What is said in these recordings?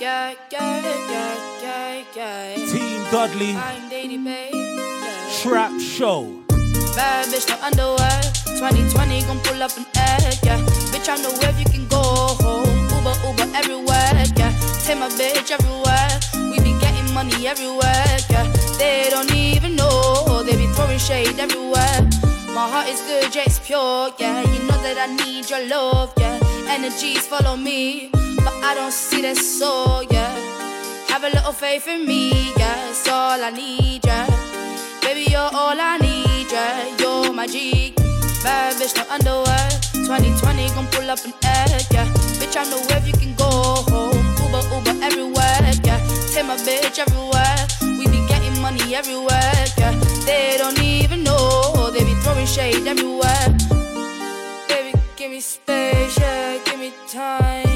yeah, yeah, yeah, yeah, yeah. Team Dudley. I'm Daddy Babe. Yeah. Trap Show. Bad bitch, no underwear. 2020 gon' pull up an egg, yeah. Bitch, I know where you can go home. Uber, Uber everywhere, yeah. Take my bitch everywhere. We be getting money everywhere, yeah. They don't even know. They be throwing shade everywhere. My heart is good, yeah, it's pure, yeah. You know that I need your love, yeah. Energies follow me, but I don't see that soul, yeah. Have a little faith in me, yeah. It's all I need, yeah. Baby, you're all I need, yeah. You're my G. Bad bitch, no underwear. 2020 gon' pull up an egg, yeah. Bitch, I know where you can go home. Uber, Uber everywhere, yeah. Take my bitch everywhere. We be getting money everywhere, yeah. They don't even know. They be throwing shade everywhere. Baby, give me space, yeah. Give me time.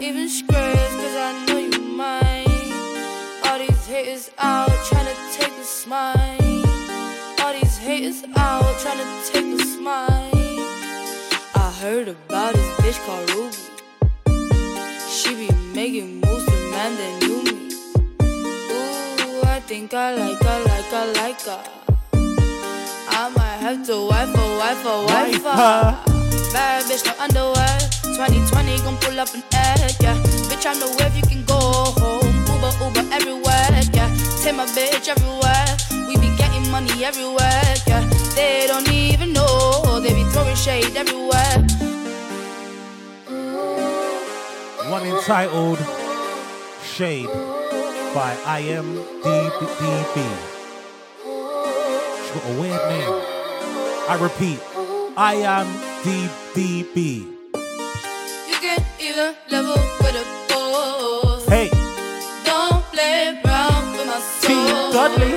Even scratch, cause I know you mine. All these haters out tryna take a smile. All these haters out tryna take a smile. I heard about this bitch called Ruby. She be making moves to man that knew me. Ooh, I think I like her, like her, like her. I might have to wife her, wife her, wife her. Bad bitch, no underwear. 2020 gon' pull up an egg, yeah. Bitch, I know where you can go home. Uber, Uber everywhere, yeah. Take my bitch everywhere. We be getting money everywhere, yeah. They don't even know. They be throwing shade everywhere. One entitled Shade by IMDB. She's got a weird name. I repeat, I am DBB. You level with a boss. Hey, Don't play around with my soul. Team Dudley.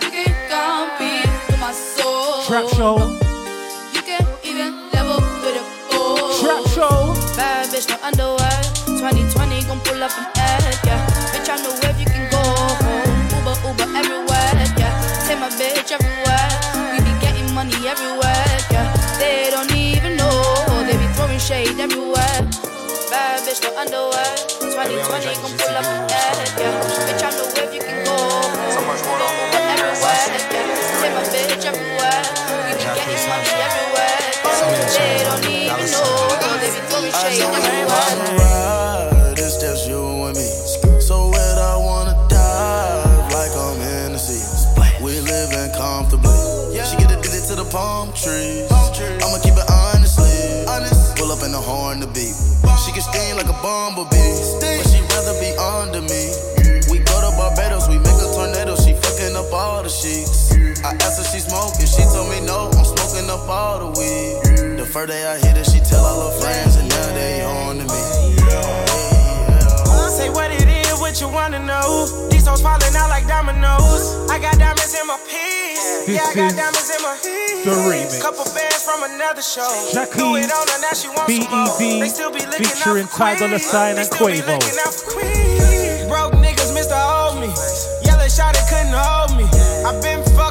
You can compete with my soul. Trap Show. You can even level with a boss. Trap Show. Bad bitch, no underwear. 2020 gon' pull up an egg, yeah. Bitch, I know where you can go home. Uber, Uber everywhere, yeah. Take my bitch everywhere. We be getting money everywhere, yeah. They don't even know. They be throwing shade everywhere. Bad bitch, no underwear. 2020 gon' pull up an egg, yeah. Bitch, I know where you can go home. Uber, Uber everywhere, yeah. Take my bitch everywhere. We be getting money everywhere. They don't even know. They be throwing shade everywhere. First day I hit her, she tell all her friends, and now they on to me. Say what it is, what you wanna know. These hoes falling out like dominoes. I got diamonds in my piece. This yeah, I got is diamonds in my piece. the remix. Couple bands from another show. Jackie, Do it on her, now she wants some more. They still be looking featuring out for queens. Sign They and still be Quavo. looking out for queens. Broke niggas, Mr. Hold Me. Yellow shot couldn't hold me. i been fucked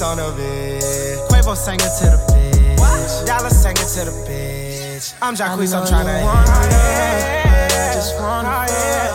On the bitch. Quavo sang it to the bitch. Dollar sang it to the bitch. I'm Jacquees, I'm tryna hit. I just wanna girl,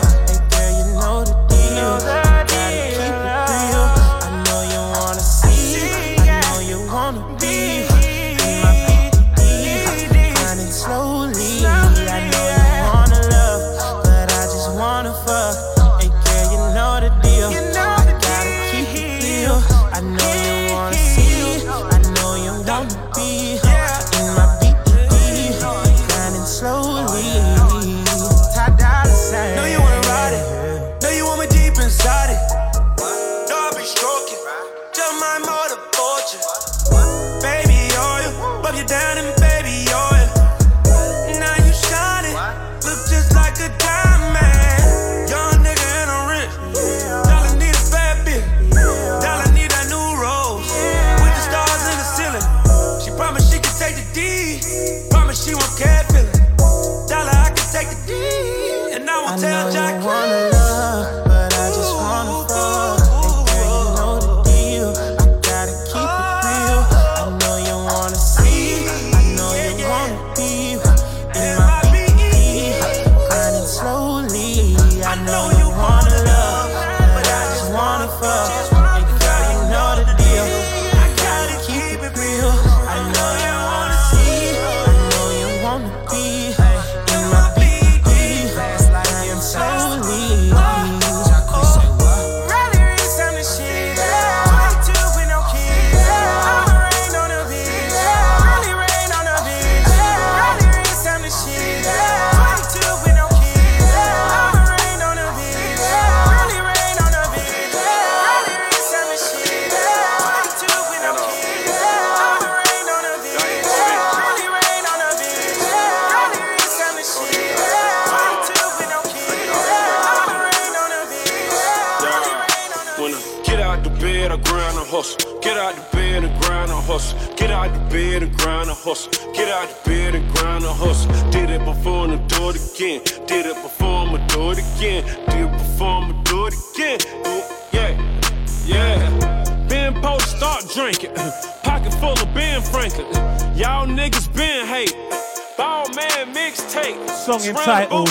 entitled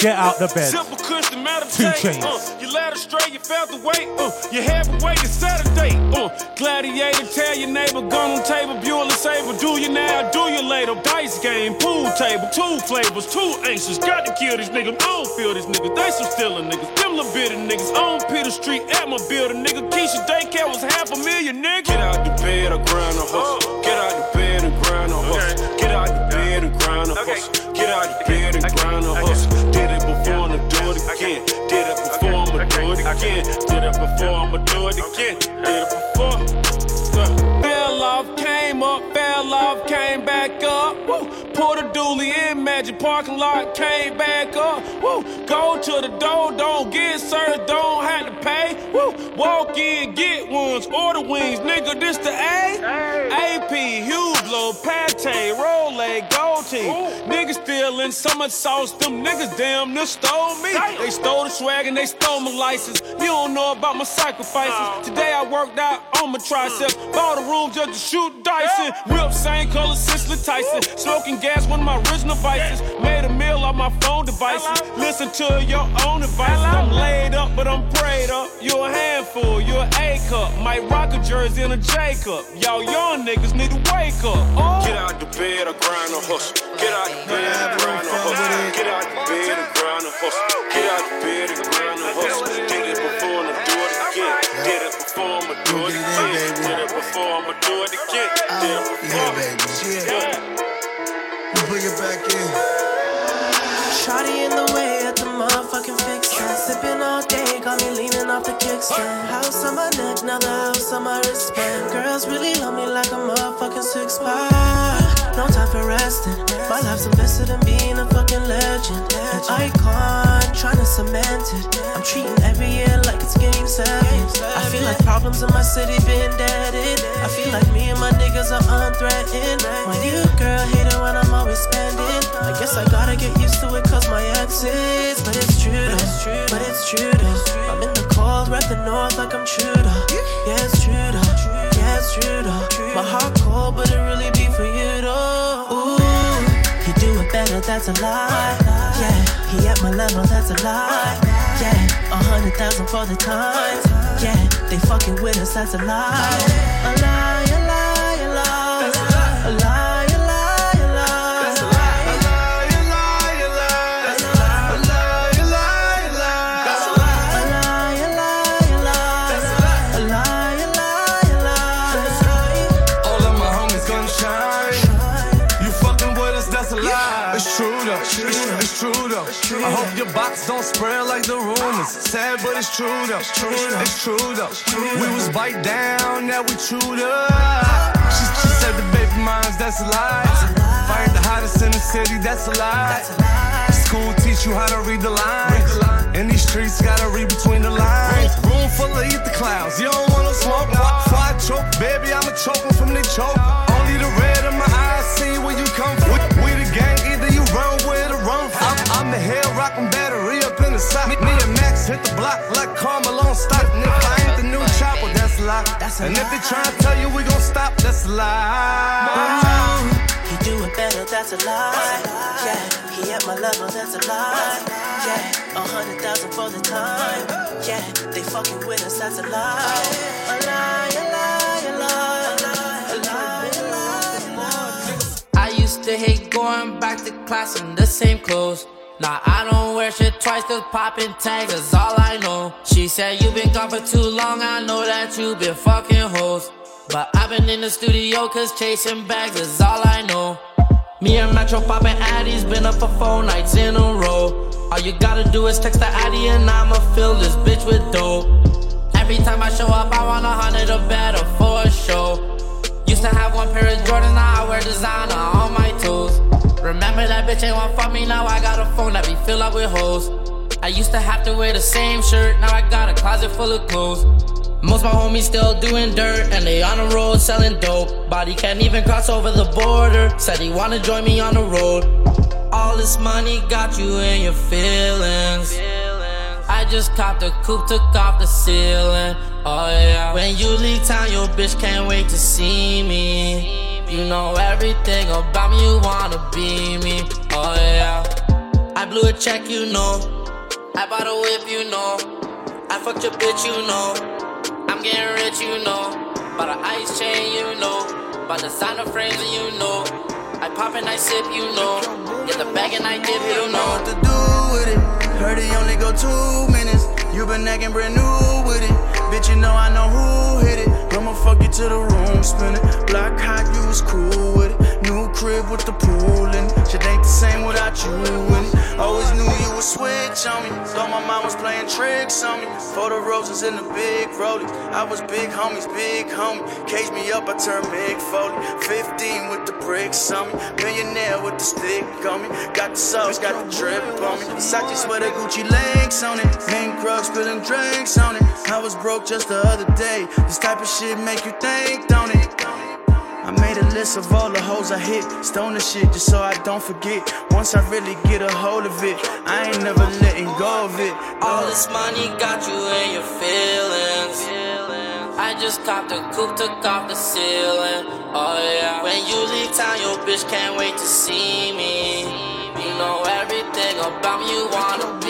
Get Out the Bed. Simple cushion Two chains. Uh, you led astray, you felt the weight. Uh, you had to wait to Saturday. Uh, gladiator, tell your neighbor, gun on table, Bueller Saber. Do you now, do you later. Dice game, pool table, two flavors, two anxious. Got to kill these niggas, I don't feel these niggas. They some stealing niggas, them little bitty niggas. On Peter Street at my building, nigga. Keisha daycare was half a million, nigga. Get out the bed, I grind a hustle. Get out the bed and grind a hustle. Get out the bed and grind a hustle. Again. Did it before, I'ma do it again. Did it before. Fell off, came up, fell off, came back up. Woo. Put a dually in magic parking lot, came back up. Woo. Go to the door, don't get served, don't have to pay. Woo. Walk in, get ones, order wings, nigga. This the A. AP, Hublot, Pate, Rolay, Gold Team. Niggas stealing so much sauce, them niggas damn near stole me. They stole the swag and they stole my license. You don't know about my sacrifices. Today I worked out on my triceps, bought a room just to shoot dice in. Whip same color Cicely Tyson. Smoking gas, one of my original vices. Made a meal off my phone devices. Listen to your own advice. I'm laid up, but I'm prayed up. You a handful, you a A cup. Might rock a jersey and a J cup. Y'all young niggas need to wake up. Oh. Get out the bed, I grind a hustle. Get out the bed, I grind a hustle. Get out the bed and grind a hustle. Get out the bed and grind a hustle. Did it before and I do it again. Did it before, I'ma do it again. Did it before, I'ma do it again. Did it before. I'ma Yeah, baby. Yeah. Bring it back in. Shotty in the way at the motherfucking fix. Sipping all day, got me leaning off the kickstand. House on my neck, now the house on my wristband. Girls really love me like a motherfucking six pack. No time for resting. My life's invested in being a fucking legend. An icon, trying to cement it. I'm treating every year like it's game seven. I feel like problems in my city been deaded. I feel like me and my niggas are unthreatened. My new girl hate it when I'm always spending. I guess I gotta get used to it cause my ex is. But it's true though. But it's true though. I'm in the cold, rep the north like I'm though. Yeah, it's true though. Yeah, it's true. My heart cold, but it really be for you better, that's a lie. Yeah, he at my level, that's a lie. Yeah, a hundred thousand for the time. Yeah, they fucking with us, that's a lie. A lie, spread like the rumors. Sad, but it's true though. It's true though. We was bite down, now we chewed up. She, she said the baby moms, that's a lie. Fired the hottest in the city, that's a lie. School teach you how to read the lines. In these streets, gotta read between the lines. Room full of eat the clowns. You don't want no smoke. I choke, baby? I'ma choke 'em from the choke. Only the red in my eyes see where you come from. We, we the gang, either you run with or run from. I'm, I'm the hell rockin' in the side. Me, me and Max hit the block like Carmelo stop. And if I ain't the new chopper, that's a lie. That's a and if they try to tell you we gon' stop, that's a lie. He do it better, that's a lie. Yeah, he at my level, that's a lie. Yeah, a hundred thousand for the time. Yeah, they fucking with us, that's a lie. A lie, a lie, a lie, a lie, a lie, a lie, a lie. I used to hate going back to class in the same clothes. Now I don't wear shit twice cause popping tags is all I know. She said you been gone for too long, I know that you been fucking hoes. But I've been in the studio cause chasing bags is all I know. Me and Metro popping addies, been up for four nights in a row. All you gotta do is text the addy and I'ma fill this bitch with dope. Every time I show up, I want a hundred or better for a show. Used to have one pair of Jordans, now I wear designer on my toes. Remember that bitch ain't want fuck me, now I got a phone that be filled up with hoes. I used to have to wear the same shirt, now I got a closet full of clothes. Most my homies still doing dirt and they on the road selling dope. Body can't even cross over the border. Said he wanna join me on the road. All this money got you in your feelings. I just copped a coupe, took off the ceiling. Oh yeah. When you leave town, your bitch can't wait to see me. You know everything about me, you wanna be me. Oh yeah. I blew a check, you know. I bought a whip, you know. I fucked your bitch, you know. I'm getting rich, you know. Bought an ice chain, you know. Bought designer frames, and you know. I pop and I sip, you know. Get the bag and I dip, you know. what to do with it. Heard it only go two minutes. You been acting brand new with it. Bitch, you know I know who hit it. I'ma fuck you to the room spinning. Black hot, you was cool with it. Crib with the pool it. Shit ain't the same without you it. Always knew you would switch on me. Thought my mom was playing tricks on me. Photo roses in the big rollie. I was big homies, big homie. Cage me up, I turned big foley. 15 with the bricks on me. Millionaire with the stick on me. Got the sauce, got the drip on me. Versace sweater, Gucci links on it. Main crowd spilling drinks on it. I was broke just the other day. This type of shit make you think, don't it? Made a list of all the hoes I hit, stone the shit just so I don't forget. Once I really get a hold of it, I ain't never letting go of it. All this money got you in your feelings. I just copped a coupe, took off the ceiling. Oh yeah. When you leave town, your bitch can't wait to see me. You know everything about me, you wanna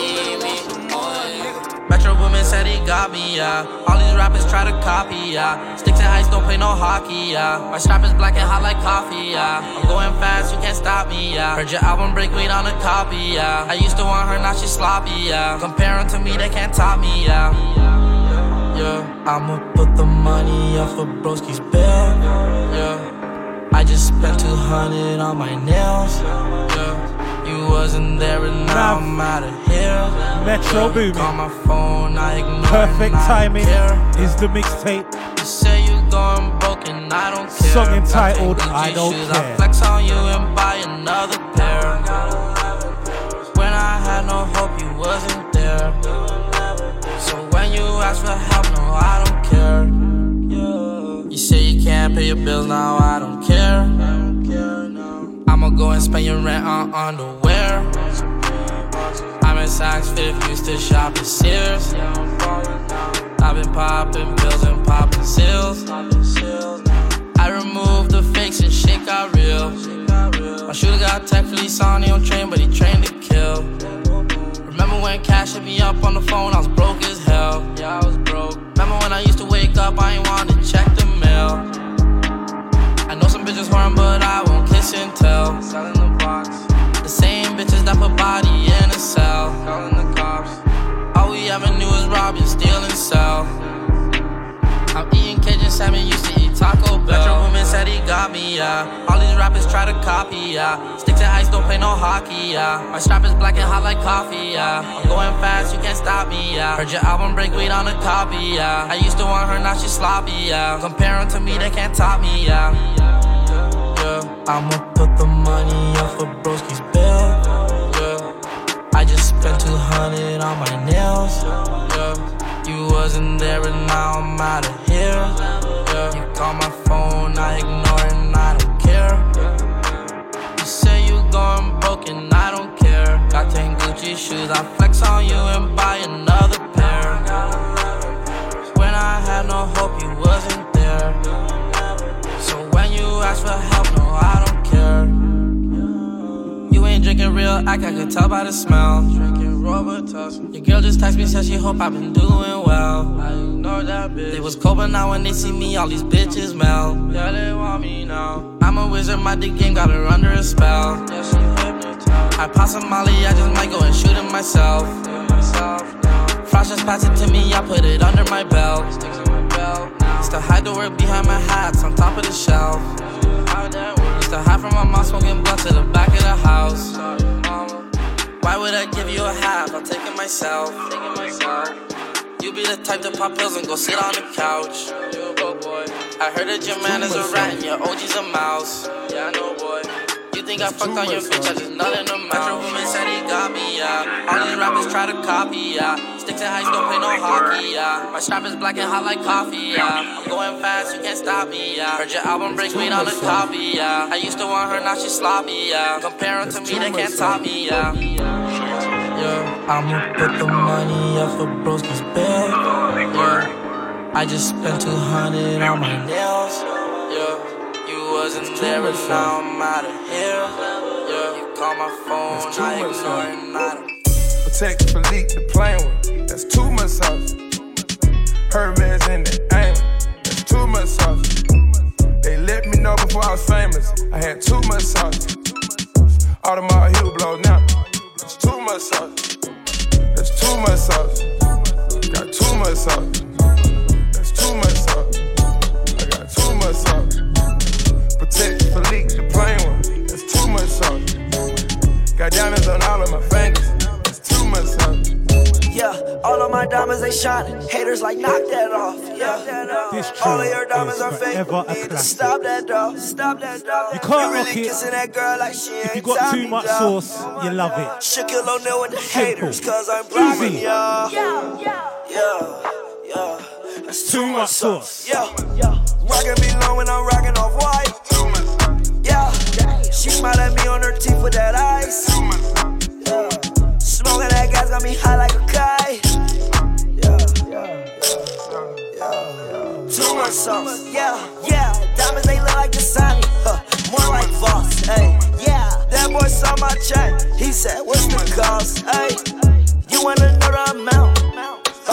said he got me, yeah. All these rappers try to copy, yeah. Sticks and heights don't play no hockey, yeah. My strap is black and hot like coffee, yeah. I'm going fast, you can't stop me, yeah. Heard your album break weight on a copy, yeah. I used to want her, now she sloppy, yeah. Comparing to me, they can't top me, yeah. Yeah, I'ma put the money up for broski's bill. Yeah, I just spent 200 on my nails. Yeah, wasn't there and now I'm out of here. Metro Boomin. Call my phone, I ignore Perfect I timing is the mixtape. You say you going broke and I don't care. Song entitled, them I Don't shoes, Care. I flex on you and buy another pair. When I had no hope, you wasn't there. So when you ask for help, no, I don't care. You say you can't pay your bills, now I don't care. I'ma go and spend your rent on underwear. I'm in Saks Fifth, used to shop at Sears. I've been popping pills and popping seals. I removed the fakes and shit got real. My shooter got tech fleece on, he on train, but he trained to kill. Remember when Cash hit me up on the phone, I was broke as hell. Yeah, I was broke. Remember when I used to wake up, I ain't want to check the mail. I know some bitches horn, but I won't kiss and tell. Selling the box. The same bitches that put body in a cell. Calling the cops. All we ever knew was rob and steal and sell. I'm eating Cajun salmon, used to eat Taco Bell. Metro Boomin said he got me, yeah. All these rappers try to copy, yeah. Sticks and ice don't play no hockey, yeah. My strap is black and hot like coffee, yeah. I'm going fast, you can't stop me, yeah. Heard your album break weight on a copy, yeah. I used to want her, now she sloppy, yeah. Comparing to me, they can't top me, yeah. Yeah, I'ma put the money up for broski's bill. Yeah, I just spent 200 on my nails. Yeah. You wasn't there and now I'm out of here. Yeah. You call my phone, I ignore and I don't care. You say you going broke and I don't care. Got 10 Gucci shoes, I flex on you and buy another pair. I could tell by the smell. Drinking Robitussin. Your girl just text me, said she hope I've been doing well. I ignore that bitch. They was cold, but now when they see me, all these bitches melt. Yeah, they want me now. I'm a wizard, my dick game got her under a spell. Yeah, she hypnotized. I pop some molly, I just might go and shoot it myself. Flash just pass it to me, I put it under my belt. Used to hide the work behind my hats on top of the shelf. Used to hide from my mom smoking blunt to the back of the house. Why would I give you a half? I'll take it myself. You be the type to pop pills and go sit on the couch. I heard that your man is a rat and your OG's a mouse. Yeah, I know, think think I fucked on your bitch, I just nut in the Metro Boomin said he got me, yeah. All these rappers try to copy, yeah. Sticks and heights don't play no hockey, yeah. My strap is black and hot like coffee, yeah. I'm going fast, you can't stop me, yeah. Heard your album breaks weight on a copy, yeah. I used to want her, now she sloppy, yeah. Compare her to me, they can't top me, yeah. Yeah, I'ma put the money up for broski's bed. Yeah, I just spent 200 on my nails. Yeah, you wasn't there and now I'm out of here. Yeah, you call my phone, I ignore it, not Patek Philippe the plane with. That's too much sauce. Hermes in the aim. That's too much sauce. They let me know before I was famous. I had too much sauce. Audemars heel blow now. That's too much sauce. That's too much sauce. Got too much sauce. That's too much sauce. I got too much sauce. Patek Philippe the plain one. That's too much sauce. Got diamonds on all of my fingers. That's too much sauce. Yeah, all of my diamonds they shining. Haters like knock that off. Yeah, This all of track your diamonds is are fake. forever a Need to classic. stop that dog. Stop that dog. You can't really rock it. kissing that girl like she If you ain't got too Tommy, much dawg. sauce, oh you love it. Shaquille O'Neal with the Simple. haters, cause I'm blocking Easy. y'all. Yeah, yeah, yeah. That's Too much sauce. Yeah, yeah. Rockin' me low when I'm rockin' off white. Yeah, she smiled at me on her teeth with that ice. Yeah, smoking that gas got me high like a kite. Yeah, yeah, yeah. Too much sauce. Yeah, yeah. Diamonds they look like Dasani. Huh. More like Voss. Hey, yeah. That boy saw my check. He said, What's the cost? Hey, you wanna know the amount?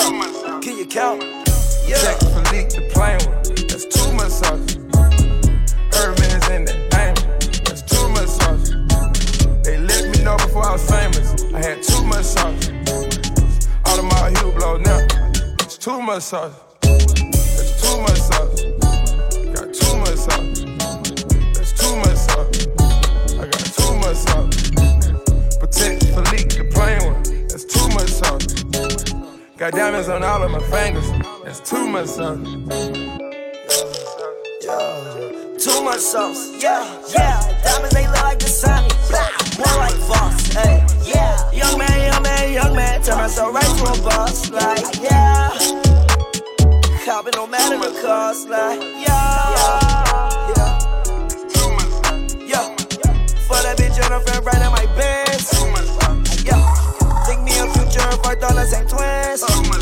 Huh. Can you count? Yeah. Jack Philippe the plain one. That's two sauce. Hermes in the aim. That's much sauce. They let me know before I was famous. I had too much sauce. Audemars heel blow now. Too much sauce. That's much sauce. Got much sauce. That's much sauce. I got much sauce. Patek Philippe the plain one. Got diamonds on all of my fingers. That's too much sauce. Too much sauce, yeah, yeah. Diamonds they look like Dasani, blah, more like Voss, hey, yeah. Young man, young man, young man, turn myself right to a boss, like, yeah. Hopping no matter the cost, like, yeah, yeah, too much yeah. For that bitch and her friend right in my Benz, ain't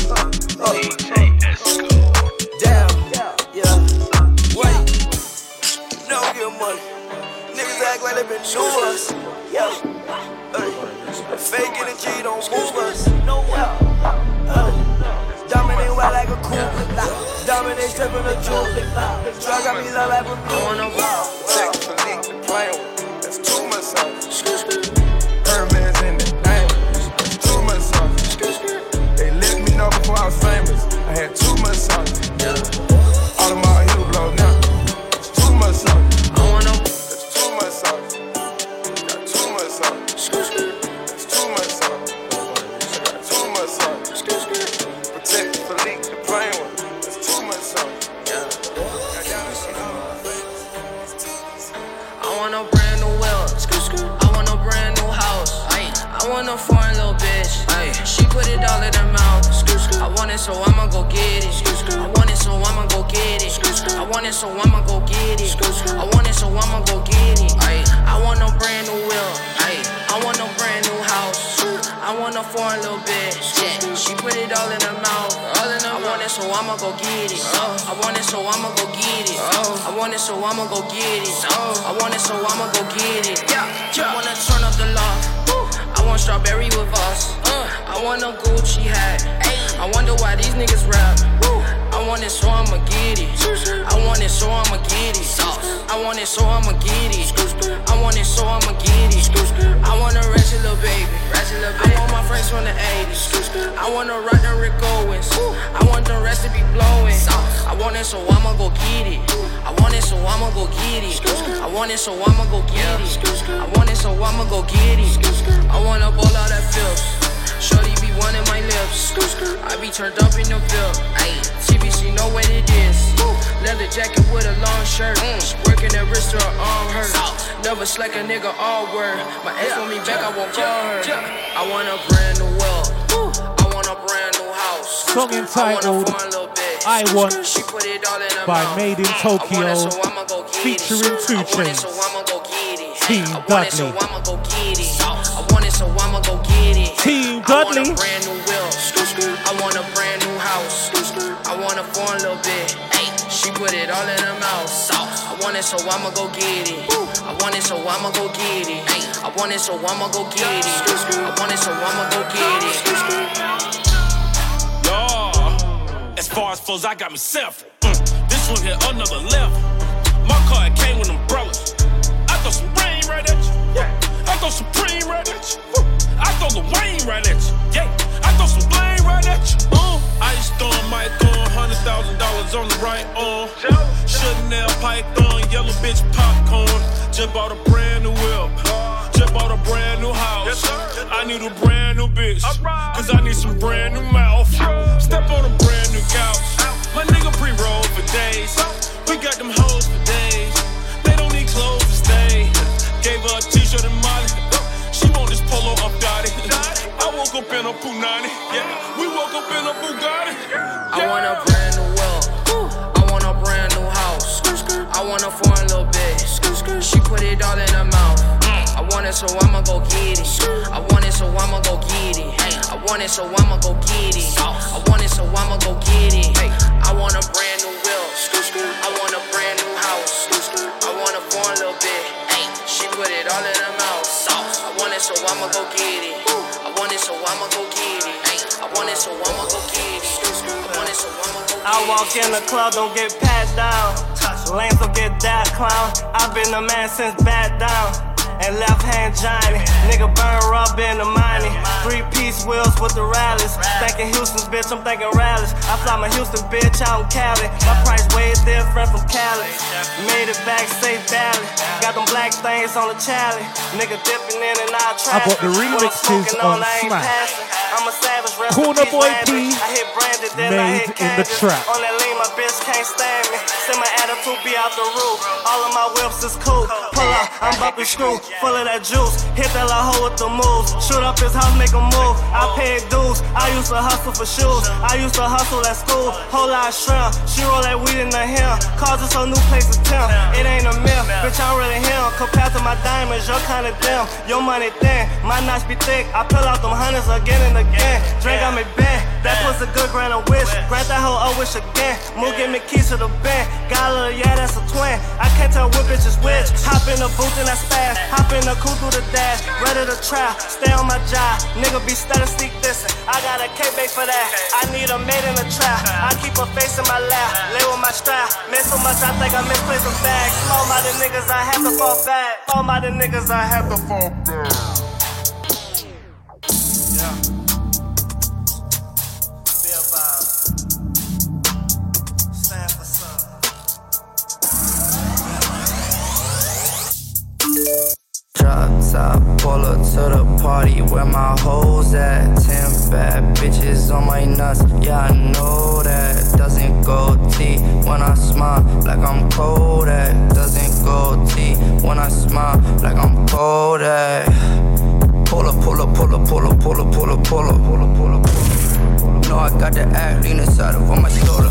I Want by Made in Tokyo featuring 2 Chainz. Team Dudley. I it, so I'ma go get it. Team Dudley. want a brand new wheel. I want a brand new house. I want a foreign little bit. She put it all in her mouth. I want it, so I'ma go get it. I want it, so I'ma go get it. I want it, so I'ma go get it. I want it, so I'ma go get it. Far as flows, I got me several. Mm, this one hit another level. My car it came with umbrellas. I throw some rain right at you. I throw Supreme right at you. I throw the Wayne right at you. Yeah. I throw some blame right at you. Uh, ice on Mike on, hundred thousand dollars on the right arm. Chanel python, yellow bitch popcorn. Just bought a brand new whip. Just bought a brand new house. I need a brand new bitch. Cause I need some brand new mouth. Punani. Yeah, we woke up in a Bugatti. I want a brand new world. I want a brand new house. I want a foreign little bitch. She put it all in her mouth. I want it, so I'ma go get it. I want it, so I'ma go get it. I want it, so I'ma go get it. I want it, so I'ma go get it. I want a brand new wheel. I want a brand new house. I want a foreign little bit. She put it all in her mouth. I want it, so I'ma go get it. I want it, so I'ma go get it. I want it, so I'ma go get it. I want it, so I'ma go get it. I walk in the club, don't get pat down. Lanes don't get that clown. I've been a man since back down. And left hand Johnny. Nigga burn rub in the money. Three piece wheels with the rallies. Thinking Houston's bitch, I'm thinking rallies. I fly my Houston bitch out in Cali. My price way different from Cali. Made it back safe valley. Got them black things on the challenge. Nigga dipping in and out I got the traffic. Remixes on I Smash. passing. I'm a savage, Corner Boy. P, I hit branded, then I made hit in the trap. On that lean, my bitch can't stand me. Send my attitude be out the roof. All of my whips is cool. Pull up, I'm bumping screw. Full of that juice. Hit that la hoe with the moves. Shoot up his house, make a move. I paid dues. I used to hustle for shoes. I used to hustle at school. Whole lot of shrimp. She roll that weed in the hem. Cause it's her new place is temp. It ain't a myth. Bitch, I'm really him. Compared to my diamonds, you're kinda dim. Your money thin. My knots be thick. I pull out them hundreds again and again. Drink on me bent. That puts a good grand of wish. Grant that hoe a wish again. Move, give me keys to the band. Got a little, yeah, that's a twin. I can't tell what bitch is which. Hop in the booth and I spaz. Hop in the coupe through the dash. Ready to try. Stay on my job. Nigga be statistic dissing. I got a K-bake for that. I need a maid in the trap. I keep her face in my lap. Lay with my strap. Miss so much, I think I misplaced some bags. All my the niggas, I have to fall back. All my the niggas, I have to fall back. Yeah. Drop top, pull up to the party where my hoes at. Ten bad bitches on my nuts, yeah, I know that. Doesn't go T when I smile, like I'm cold at. Doesn't go T when I smile, like I'm cold at. Pull up, pull up, pull up, pull up, pull up, pull up, pull up, pull up, pull up. Know I got the act lean inside of on my shoulder.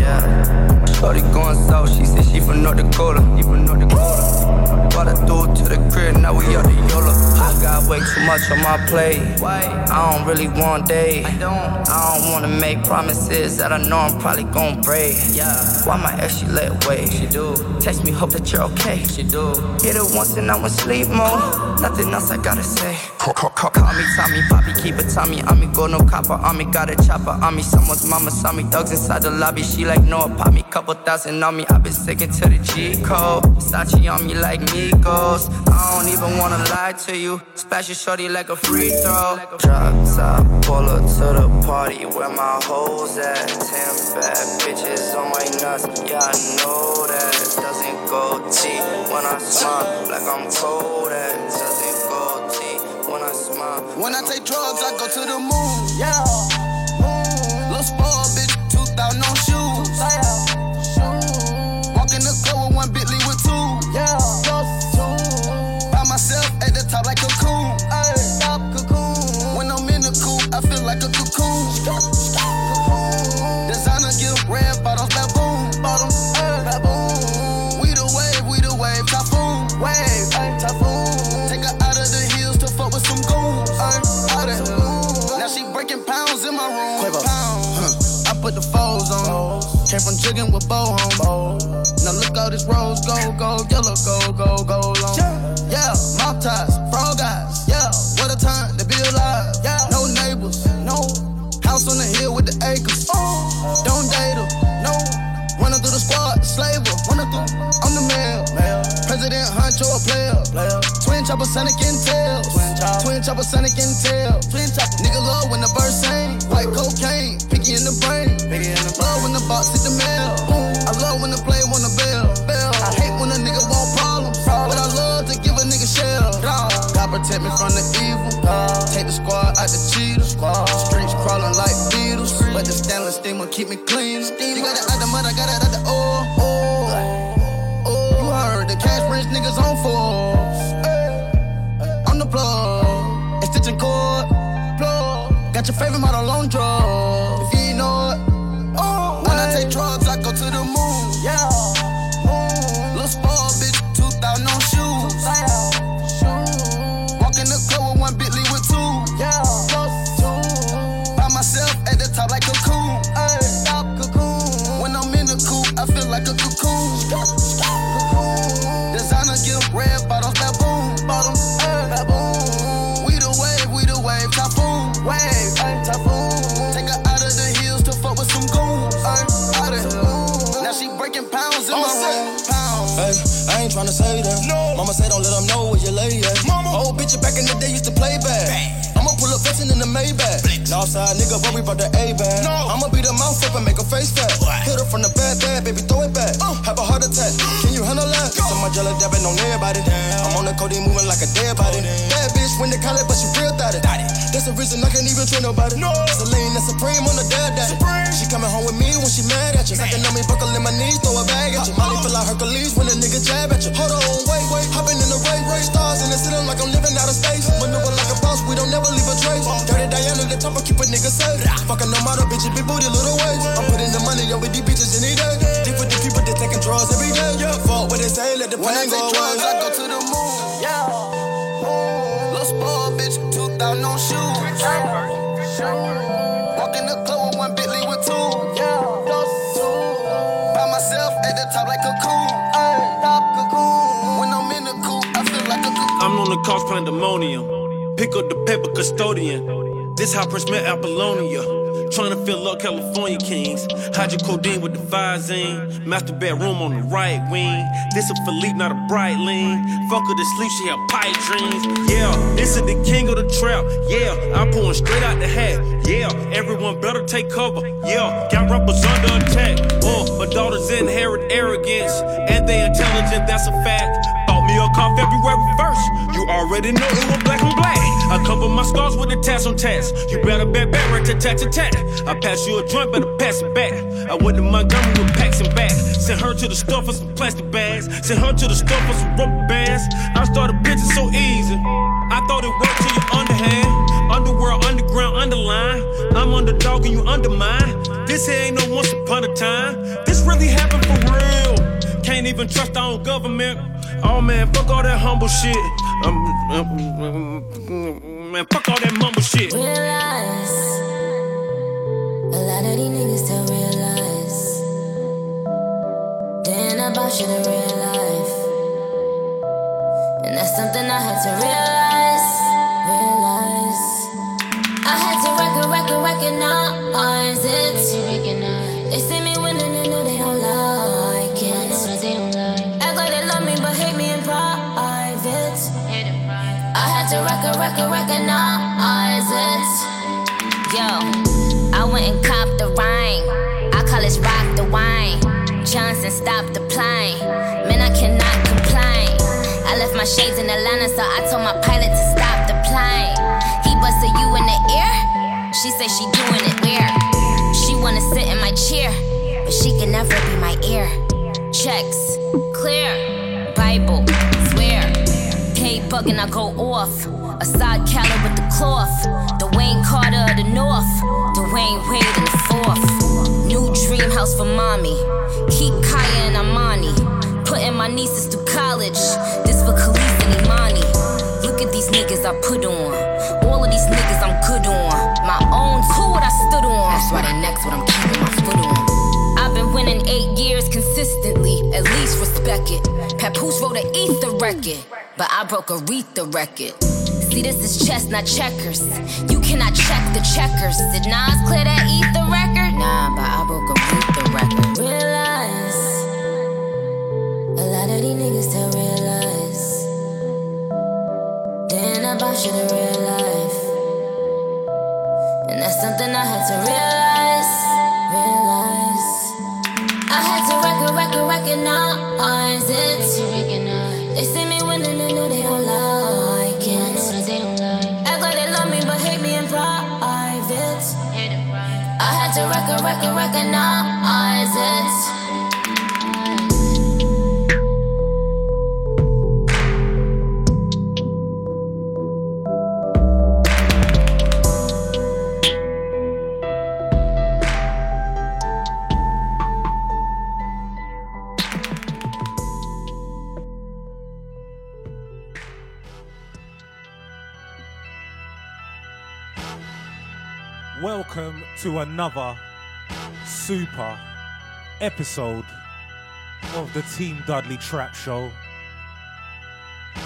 Yeah. Shorty going south, she said she from North Dakota. She from North Dakota. Bought a dude to the crib, now we out the YOLO. I got way too much on my plate. I don't really want days. I don't. I don't wanna make promises that I know I'm probably gon' break. Yeah. Why my ex she let wait? She do. Text me, hope that you're okay. She do. Hit it once and I went sleep mode. Nothing else I gotta say. Call, call, call, call me Tommy, Poppy, keep it Tommy. On me, go no copper. On me, got a chopper. On me, someone's mama saw me. Dogs inside the lobby. She like Noah, pop me. Couple thousand on me. i been sticking to the G code. Versace on me like Migos. I don't even wanna lie to you. Your shorty like a free throw. Drop top, pull up to the party where my hoes at. Ten bad bitches on my nuts. Yeah, I know that. Doesn't go T when I smile like I'm cold at. Doesn't go T when I smile. When I take drugs, I go to the moon. Yeah. On. Came from jigging with bow home. Now look all this rose, gold, gold, yellow, gold, gold, gold long. Yeah, mouth ties, frog eyes. Yeah, what a time to be alive. Yeah, no neighbors, no house on the hill with the acres. Don't date her, no. Running through the squad, slave her. Running through, I'm the mail. President Huncho, a player. player. Twin chopper, Sonic and tails. Twin chopper, Sonic and tails. Twin chopper, nigga love when the verse sing. Like cocaine, picky in the brain. Love when the box hit the mail. Protect me from the evil. Take the squad out the cheetah. Streets crawling like beetles. But the stainless steamer keep me clean. You got it out the mud, I got it out the oil. Oh, you heard the cash rich niggas on force. Tryna say that. No. Mama say don't let them know where you lay at. Mama. Old bitch back in the day used to play bad. I'ma pull up flexing in the Maybach. Northside nigga worry about the A-bag. No. I'ma beat her mouth up and make her face fat. Hit her from the bad, bad, baby, throw it back. Have a heart attack. Can you handle that? Some my jelly dabbing on everybody. I'm on the codeine moving like a dead body. Bad bitch when they call it, but she real thought it. That's the reason I can't even trust nobody. No. Celine and Supreme on the dad daddy. She coming home with me when she mad at you. Sucking on me, buckle in my knees, throw a bag at you. Molly feel like Hercules when a nigga jab at you. Hold on, wait, wait. Hopping in the race, race stars in the ceiling like I'm living out of space. Maneuver like a boss, we don't never leave a trace. Dirty Diana, the top, I keep a nigga safe. Fucking no matter, bitch, big booty, little waist. I'm putting the money up with these bitches any day. Deep with the people that taking drugs every day. Fuck what they say, let the When pain go take away. I go to the moon. Yeah. Little spoiled bitch, 2000 on shoes. Walk in the club with one Bentley with two. Yeah. By myself at the top like a cocoon. Stop cocoon. When I'm in the coop, I feel like a cocoon. I'm on the cost pandemonium. Pick up the paper custodian. This how Prince met Apollonia. Trying to fill up California Kings. Hydrocodone with the Visine. Master bedroom on the right wing. This a Philippe, not a bright lean. Fuck her to sleep, she have pipe dreams. Yeah, this is the king of the trap. Yeah, I'm pulling straight out the hat. Yeah, everyone better take cover. Yeah, got rappers under attack. Uh, my daughters inherit arrogance. And they intelligent, that's a fact. A car February 1st. You already know it was black and black. I cover my scars with a tats on tats. You better bet back, right to tat to tat. I pass you a joint, better pass it back. I went to Montgomery with packs and back. Sent her to the store for some plastic bags. Sent her to the store for some rubber bands. I started bitching so easy. I thought it worked till your underhand. Underworld, underground, underline. I'm underdog and you undermine. This here ain't no once upon a time. This really happened for real. Can't even trust our own government. Oh man, fuck all that humble shit. Um, um, um, man, fuck all that mumble shit. Realize a lot of these niggas still realize they ain't about shit in real life, and that's something I had to realize. Realize I had to record, record, recognize it. They see me winning and know they don't like Uh, it. Yo, I went and copped the rain. I call this rock the wine. Johnson, stop the plane. Man, I cannot complain. I left my shades in Atlanta, so I told my pilot to stop the plane. He busted you in the ear. She say she doing it where? She wanna sit in my chair, but she can never be my ear. Checks, clear, Bible, Paid bugging, I go off. A side Cali with the cloth. Dwayne Carter of the North. Dwyane Wade in the fourth. New dream house for mommy. Keep Kaya and Amani. Putting my nieces through college. This for Khalees and Imani. Look at these niggas I put on. All of these niggas I'm good on. My own two what I stood on. That's why they next what I'm keeping my foot on. I've been winning eight years consistently. At least respect it. Papoose wrote an ether record, but I broke a Aretha record. See, this is chess, not checkers. You cannot check the checkers. Did Nas clear that ether record? Nah, but I broke a Aretha record. Realize a lot of these niggas don't realize. They ain't about shit in real life. And that's something I had to realize. Record, recognize it. They see me winning and know they don't like it. Act like they don't love me but hate me in private. I had to record, record, recognize it. Another super episode of the Team Dudley Trap Show.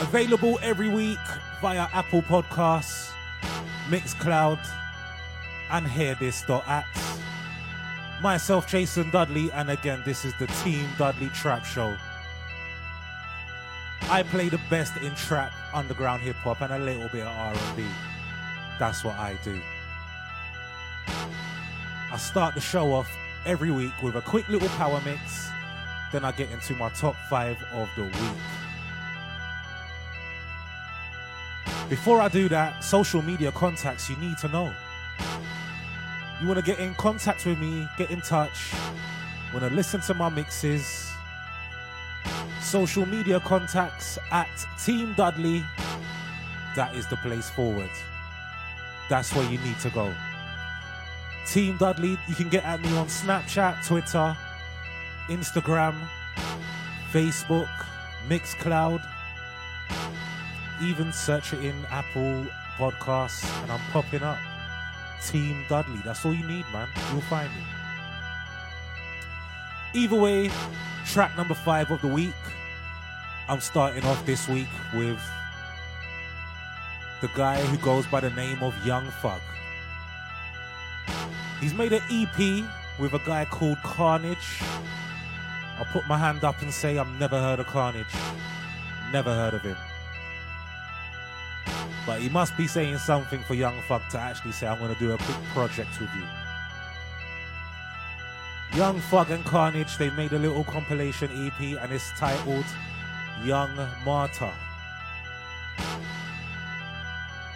Available every week via Apple Podcasts, Mixcloud, and HearThis.at. Myself, Jason Dudley, and again, this is the Team Dudley Trap Show. I play the best in trap, underground hip hop, and a little bit of R&B. That's what I do. I start the show off every week with a quick little power mix. Then I get into my top five of the week. Before I do that, social media contacts you need to know. You want to get in contact with me, get in touch, want to listen to my mixes. Social media contacts at Team Dudley. That is the place forward. That's where you need to go. Team Dudley, you can get at me on Snapchat, Twitter, Instagram, Facebook, Mixcloud. Even search it in Apple Podcasts, and I'm popping up. Team Dudley, that's all you need, man. You'll find me. Either way, track number five of the week. I'm starting off this week with the guy who goes by the name of Young Thug. He's made an EP with a guy called Carnage. I'll put my hand up and say I've never heard of Carnage. Never heard of him. But he must be saying something for Young Thug to actually say, I'm going to do a quick project with you. Young Thug and Carnage, they made a little compilation EP and it's titled Young Martha.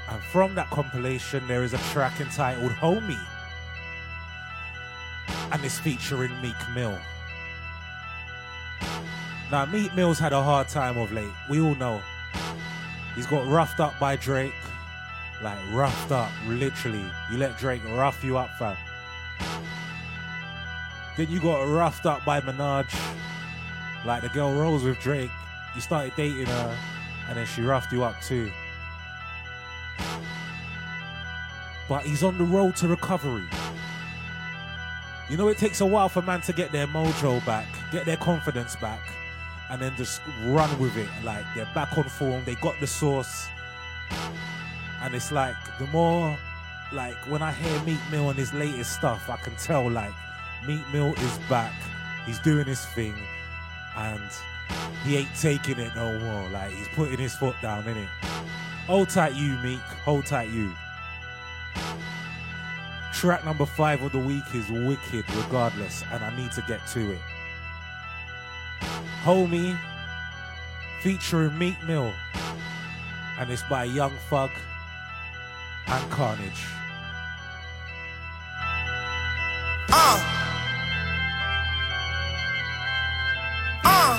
And from that compilation, there is a track entitled Homie and it's featuring Meek Mill. Now, Meek Mill's had a hard time of late. We all know. He's got roughed up by Drake. Like, roughed up, literally. You let Drake rough you up, fam. Then you got roughed up by Minaj. Like, the girl rolls with Drake. You started dating her, and then she roughed you up too. But he's on the road to recovery. You know, it takes a while for man to get their mojo back, get their confidence back, and then just run with it. Like they're back on form, they got the source. And it's like the more, like when I hear Meek Mill and his latest stuff, I can tell like Meek Mill is back, he's doing his thing, and he ain't taking it no more. Like he's putting his foot down, innit? Hold tight, you Meek. Hold tight, you. Track number five of the week is wicked, regardless, and I need to get to it. Homie, featuring Meek Mill, and it's by Young Thug and Carnage. Uh. Uh.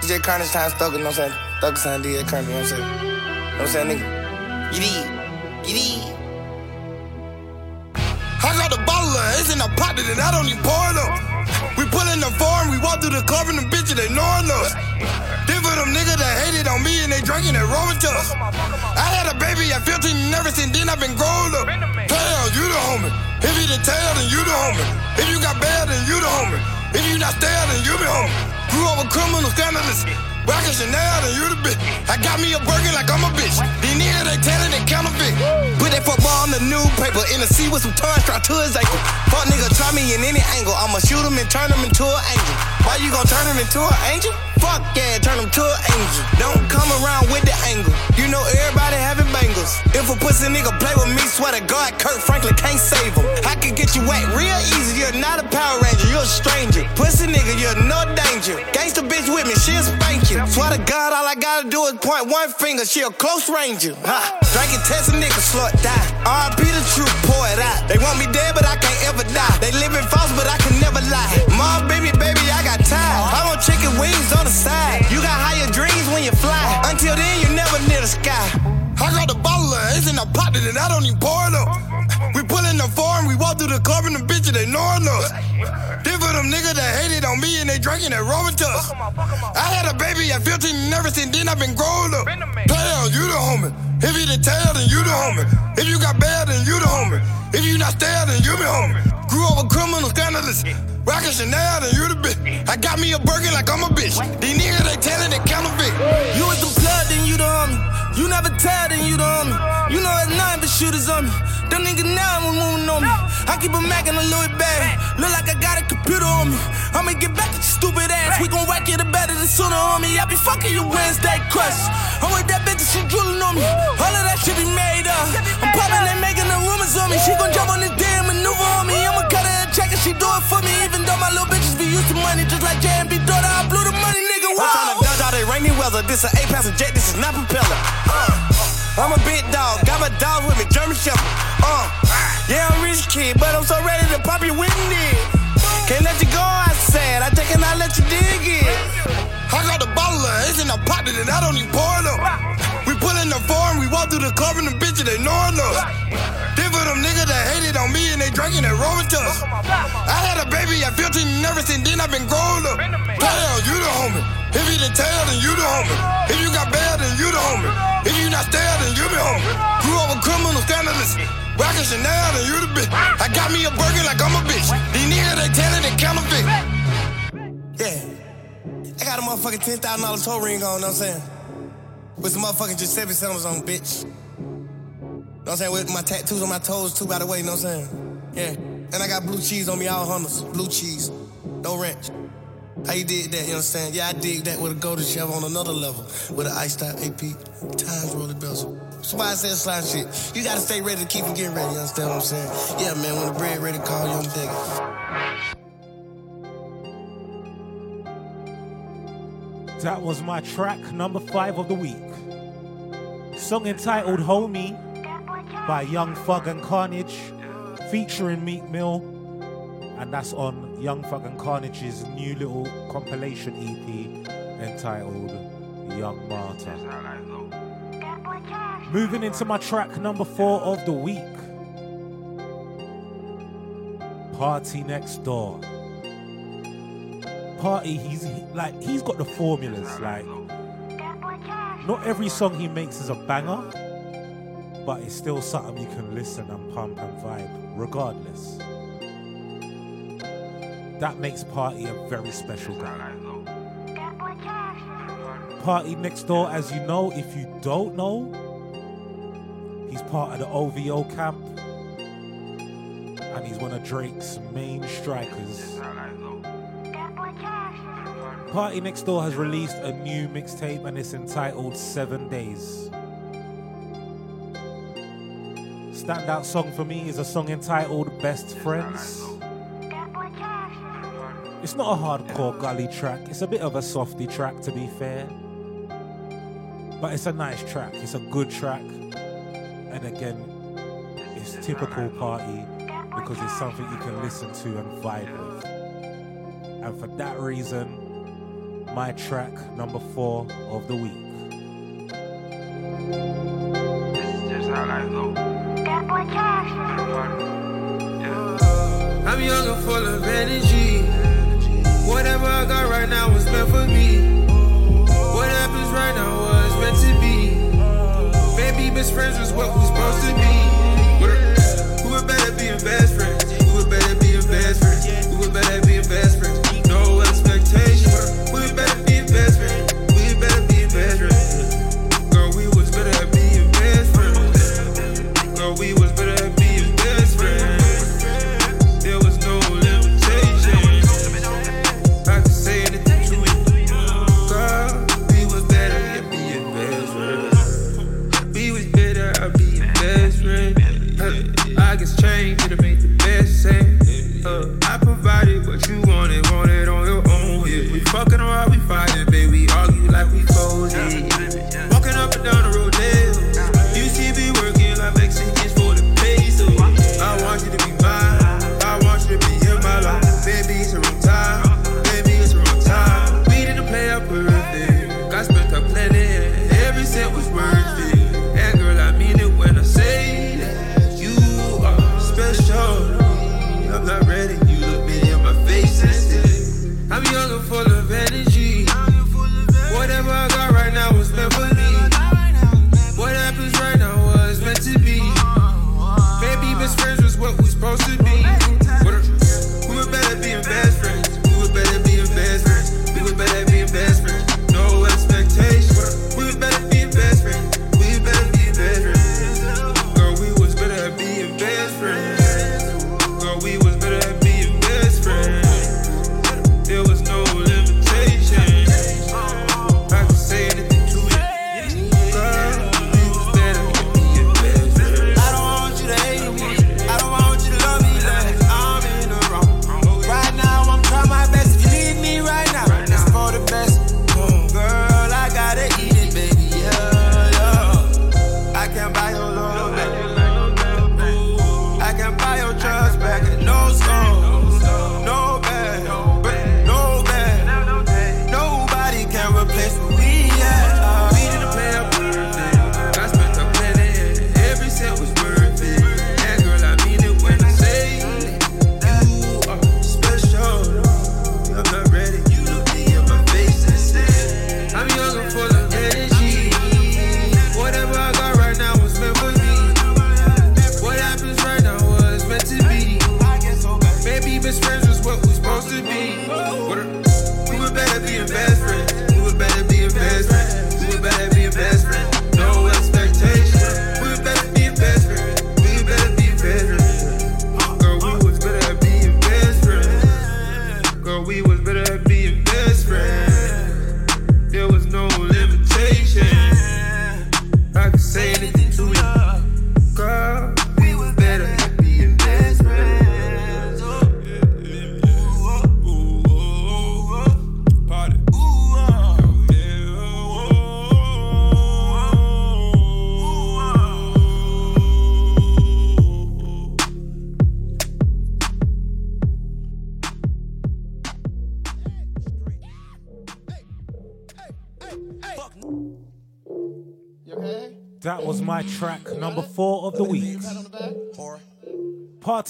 DJ Carnage times Thugger, you know what I'm saying? Thugger sign DJ Carnage, you know what I'm saying? You know what I'm saying, nigga? Get in. Get in. I got the bottle of it's in the pocket and I don't even pour it up. We pull in the farm, we walk through the club and the bitches, they knowing us. Then for them niggas that hated on me and they drinking and rolling to us. I had a baby at 15 and never since then I've been grown up. Tell you the homie. If you the tail, then you the homie. If you got bad, then you the homie. If you not stale, then you be homie. Grew up with criminals, scandalous. Rockin' Chanel, then you the bitch. I got me a burger like I'm a bitch. These niggas, they tellin' they counterfeit. Put that football on the newspaper in the sea with some tongue strapped to his ankle. Fuck nigga, try me in any angle. I'ma shoot him and turn him into an angel. Why you gon' turn him into an angel? Fuck yeah, turn him to an angel. Don't come around with the angle. You know everybody having bangles. If a pussy nigga play with me, swear to God, Kirk Franklin can't save him. I can get you wet real easy. You're not a Power Ranger, you're a stranger. Pussy nigga, you're no danger. Gangsta bitch with me, she'll spank you. Swear to God, all I gotta do is point one finger. She a close ranger. Ha. Drinking test a nigga, slut die. R.I.P. the truth, pour it out. They want me dead, but I can't ever die. They living false, but I can never lie. Mom, baby, baby, I got time. I want chicken wings on the side. You got higher dreams when you fly. Until then, you never near the sky. I got a bottle of in the pocket and I don't even pour it up. In the farm, we walk through the club and the bitches, they knowing us. Then for them niggas that hated on me and they drinking and rolling to us. I had a baby at 15 and never since then I've been grown up. Tail, you the homie. If you the tail, then you the homie. If you got bad, then you the homie. If you not stale, then you be homie. Grew up with criminals, scandalous. Rockin' Chanel, then you the bitch. I got me a burger like I'm a bitch. These niggas, they tellin' they counterfeit. You was the plug, then you the homie. You never tell, then you the homie. You know it's nothing but shooters on me. Them niggas now I'm moving on me. I keep a Mac in a Louis bag. Look like I got a computer on me. I'ma get back at your stupid ass. We gon' whack it up better than sooner on me. I be fucking you Wednesday crush. I'm with that bitch and she drooling on me. All of that shit be made up. I'm popping and making the rumors on me. She gon' jump on this damn maneuver on me. I'ma cut her a check and she do it for me. Even though my little bitches be used to money, just like J&B daughter, I blew the money, nigga. I'm Whoa. Rainy weather. This a eight-passenger jet, this is not propeller. Uh, I'm a big dog, got my dog with me, German Shepherd. Uh, yeah, I'm rich kid, but I'm so ready to pop you with it. Can't let you go, I said. I think and I let you dig it. I got the bottle of it's in the pocket and I don't even pour. We pull in the farm, we walk through the club and the bitches, knowing us. Then for them niggas that hated on me and they drinking and rolling to us. I had a baby at 15 and never since then I've been grown up. Tail, you the homie. If you the tail, then you the homie. If you got bad, then you the homie. If you not stale, then you be homie. Grew up with criminals, scandalous. Rockin' Chanel, then you the bitch. I got me a burger like I'm a bitch. These niggas, they tellin' they counterfeit. Yeah. I got a motherfucking $10,000 toe ring on, know what I'm saying? With some motherfucking Giuseppe Summers on, bitch. Know what I'm saying? With my tattoos on my toes, too, by the way, you know what I'm saying? Yeah. And I got blue cheese on me, all hunters. Blue cheese. No ranch. You did that, you understand? Yeah, I dig that with a golden shovel on another level. With an iced out AP, times roller bezel. That's why I said slime shit. You gotta stay ready to keep from getting ready, you understand what I'm saying? Yeah, man, when the bread ready, call the deck. That was my track number five of the week. Song entitled Homie by Young Thug and Carnage, featuring Meek Mill. And that's on Young Thug and Carnage's new little compilation EP entitled Young Martha. Moving into my track number four of the week PartyNextDoor. Party, he's he- like he's got the formulas. Like, not every song he makes is a banger, but it's still something you can listen and pump and vibe, regardless. That makes Party a very special guy. PartyNextDoor, as you know, if you don't know, he's part of the OVO camp, and he's one of Drake's main strikers. PartyNextDoor has released a new mixtape and it's entitled Seven Days. Standout song for me is a song entitled Best Friends. It's not a hardcore gully track, it's a bit of a softy track to be fair. But it's a nice track, it's a good track. And again, it's typical party because it's something you can listen to and vibe with. And for that reason, my track number four of the week. I'm young and full of energy. Whatever I got right now is meant for me.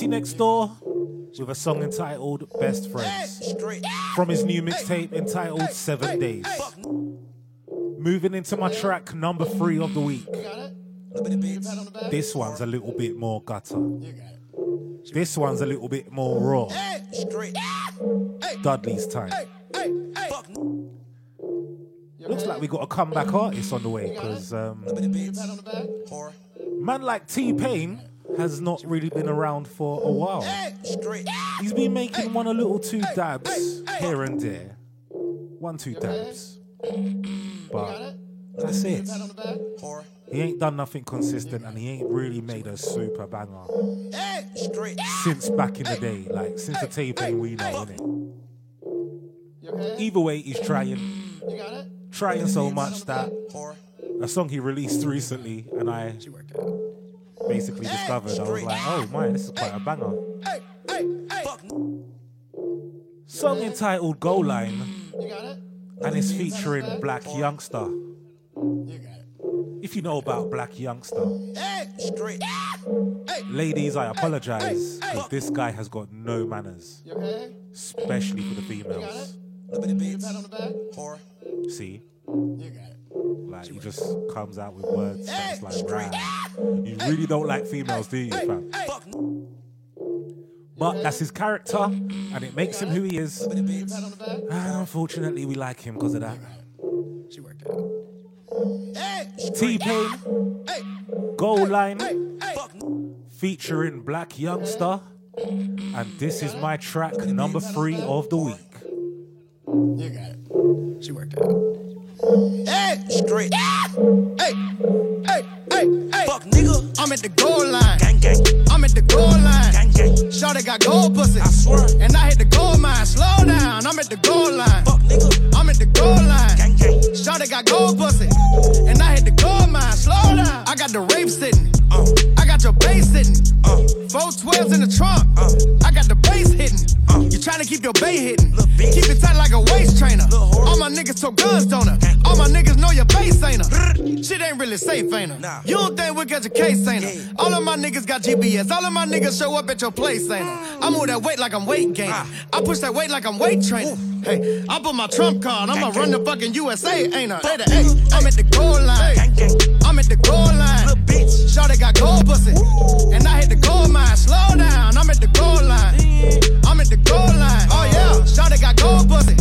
Next Door with a song entitled Best Friends from his new mixtape entitled Seven Days. Moving into my track number three of the week. This one's a little bit more gutter. This one's a little bit more raw. Dudley's time. Looks like we got a comeback artist on the way because um, man like T-Pain has not really been around for a while. He's been making one a little two dabs here and there. One, two dabs. But that's it. He ain't done nothing consistent and he ain't really made a super banger since back in the day, like since the taping we know, innit? Either way, he's trying. Trying so much that a song he released recently and I basically discovered, I was like, oh my, this is quite a banger. Song entitled Goal Line, and it's featuring Blac Youngsta. If you know about Blac Youngsta, ladies, I apologize because this guy has got no manners, especially for the females. See? Like he just comes out with words that's like right. You really don't like females, do you, fam? But that's his character, and it makes him who he is. And unfortunately, we like him because of that. T-Pain, Goal Line, featuring Blac Youngsta, and this is my track number three of the week. You got it. She worked out. Hey, straight. Hey, hey, hey, hey. Fuck nigga. I'm at the goal line. Gang, gang. I'm at the goal line. Gang, gang. Shawty got gold pussy. I swear. And I hit the gold mine. Slow down. I'm at the goal line. Fuck nigga. I'm at the goal line. Gang, gang. Shawty got gold pussy. And I hit the gold mine. Slow down. I got the rape sitting. Uh. I got your bass sitting. Uh. Four twelves in the trunk. Uh. I got the bass hitting. Uh. You trying to keep your bay hitting. Keep it tight like a waist trainer. All my niggas took guns, don't her? All my niggas know your base ain't her. Shit ain't really safe, ain't her? You don't think we got your case, ain't her? All of my niggas got GPS. All of my niggas show up at your place, ain't her? I move that weight like I'm weight gaining. Ah. I push that weight like I'm weight training. Hey, I put my trump card. I'ma run the fucking USA, ain't I? Say the A. I'm at the goal line. I'm at the goal line. Little bitch. Shawty got gold pussy. And I hit the gold mine. Slow down. I'm at the goal line. I'm at the goal line. Oh yeah. Shawty got gold pussy.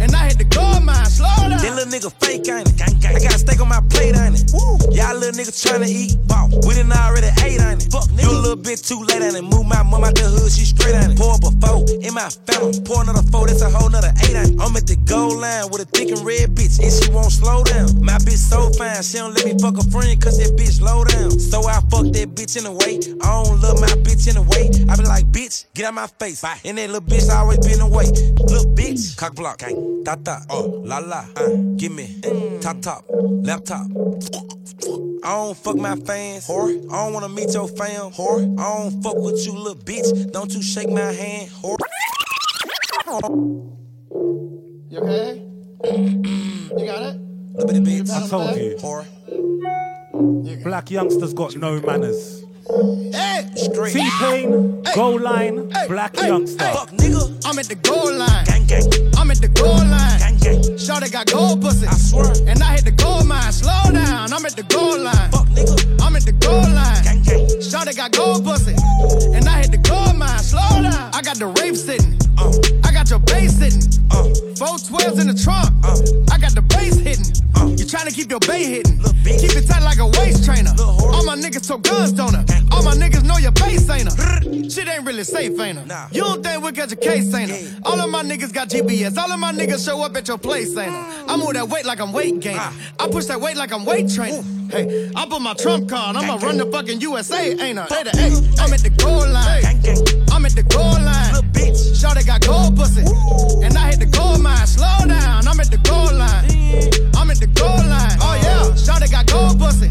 And I hit the gold mine. Slow down. That little nigga fake, ain't it? I got a steak on my plate, ain't it? Y'all little niggas tryna eat, ball. We done already ate, ain't it? Fuck, you a little bit too late, ain't it? Move my mom out the hood, she straight, ain't it? Pour four in my family. Pour another four, that's a whole nother eight? I'm at the goal line with a thick and red bitch, and she won't slow down. My bitch so fine, she don't let me fuck a friend, cause that bitch low down. So I fuck that bitch in the way. I don't love my bitch in the way. I be like, bitch, get out my face. Bye. And that little bitch always been away. Little bitch, cock block, gang, ta ta, oh, la la, uh, give me, top top, laptop. I don't fuck my fans, whore. I don't wanna meet your fam, whore. I don't fuck with you, little bitch. Don't you shake my hand, whore. You okay? you got it? Little bit of bitch. I told you. Whore. Black youngsters got no manners. Hey, straight. T Pain, Goal Line, Blac Youngsta. Fuck nigga. I'm at the goal line. Gang gang. I'm don't think we got your case, ain't her? All of my niggas got GPS. All of my niggas show up at your place, ain't her? I move that weight like I'm weight gaining. I push that weight like I'm weight training. Hey, I put my trump card. I'ma run the fucking USA, ain't I? Say the A. I'm at the goal line. I'm at the goal line. Little bitch. Shawty got gold pussy. And I hit the goal mine. Slow down. I'm at the goal line. I'm at the goal line. Oh yeah. Shawty got gold pussy.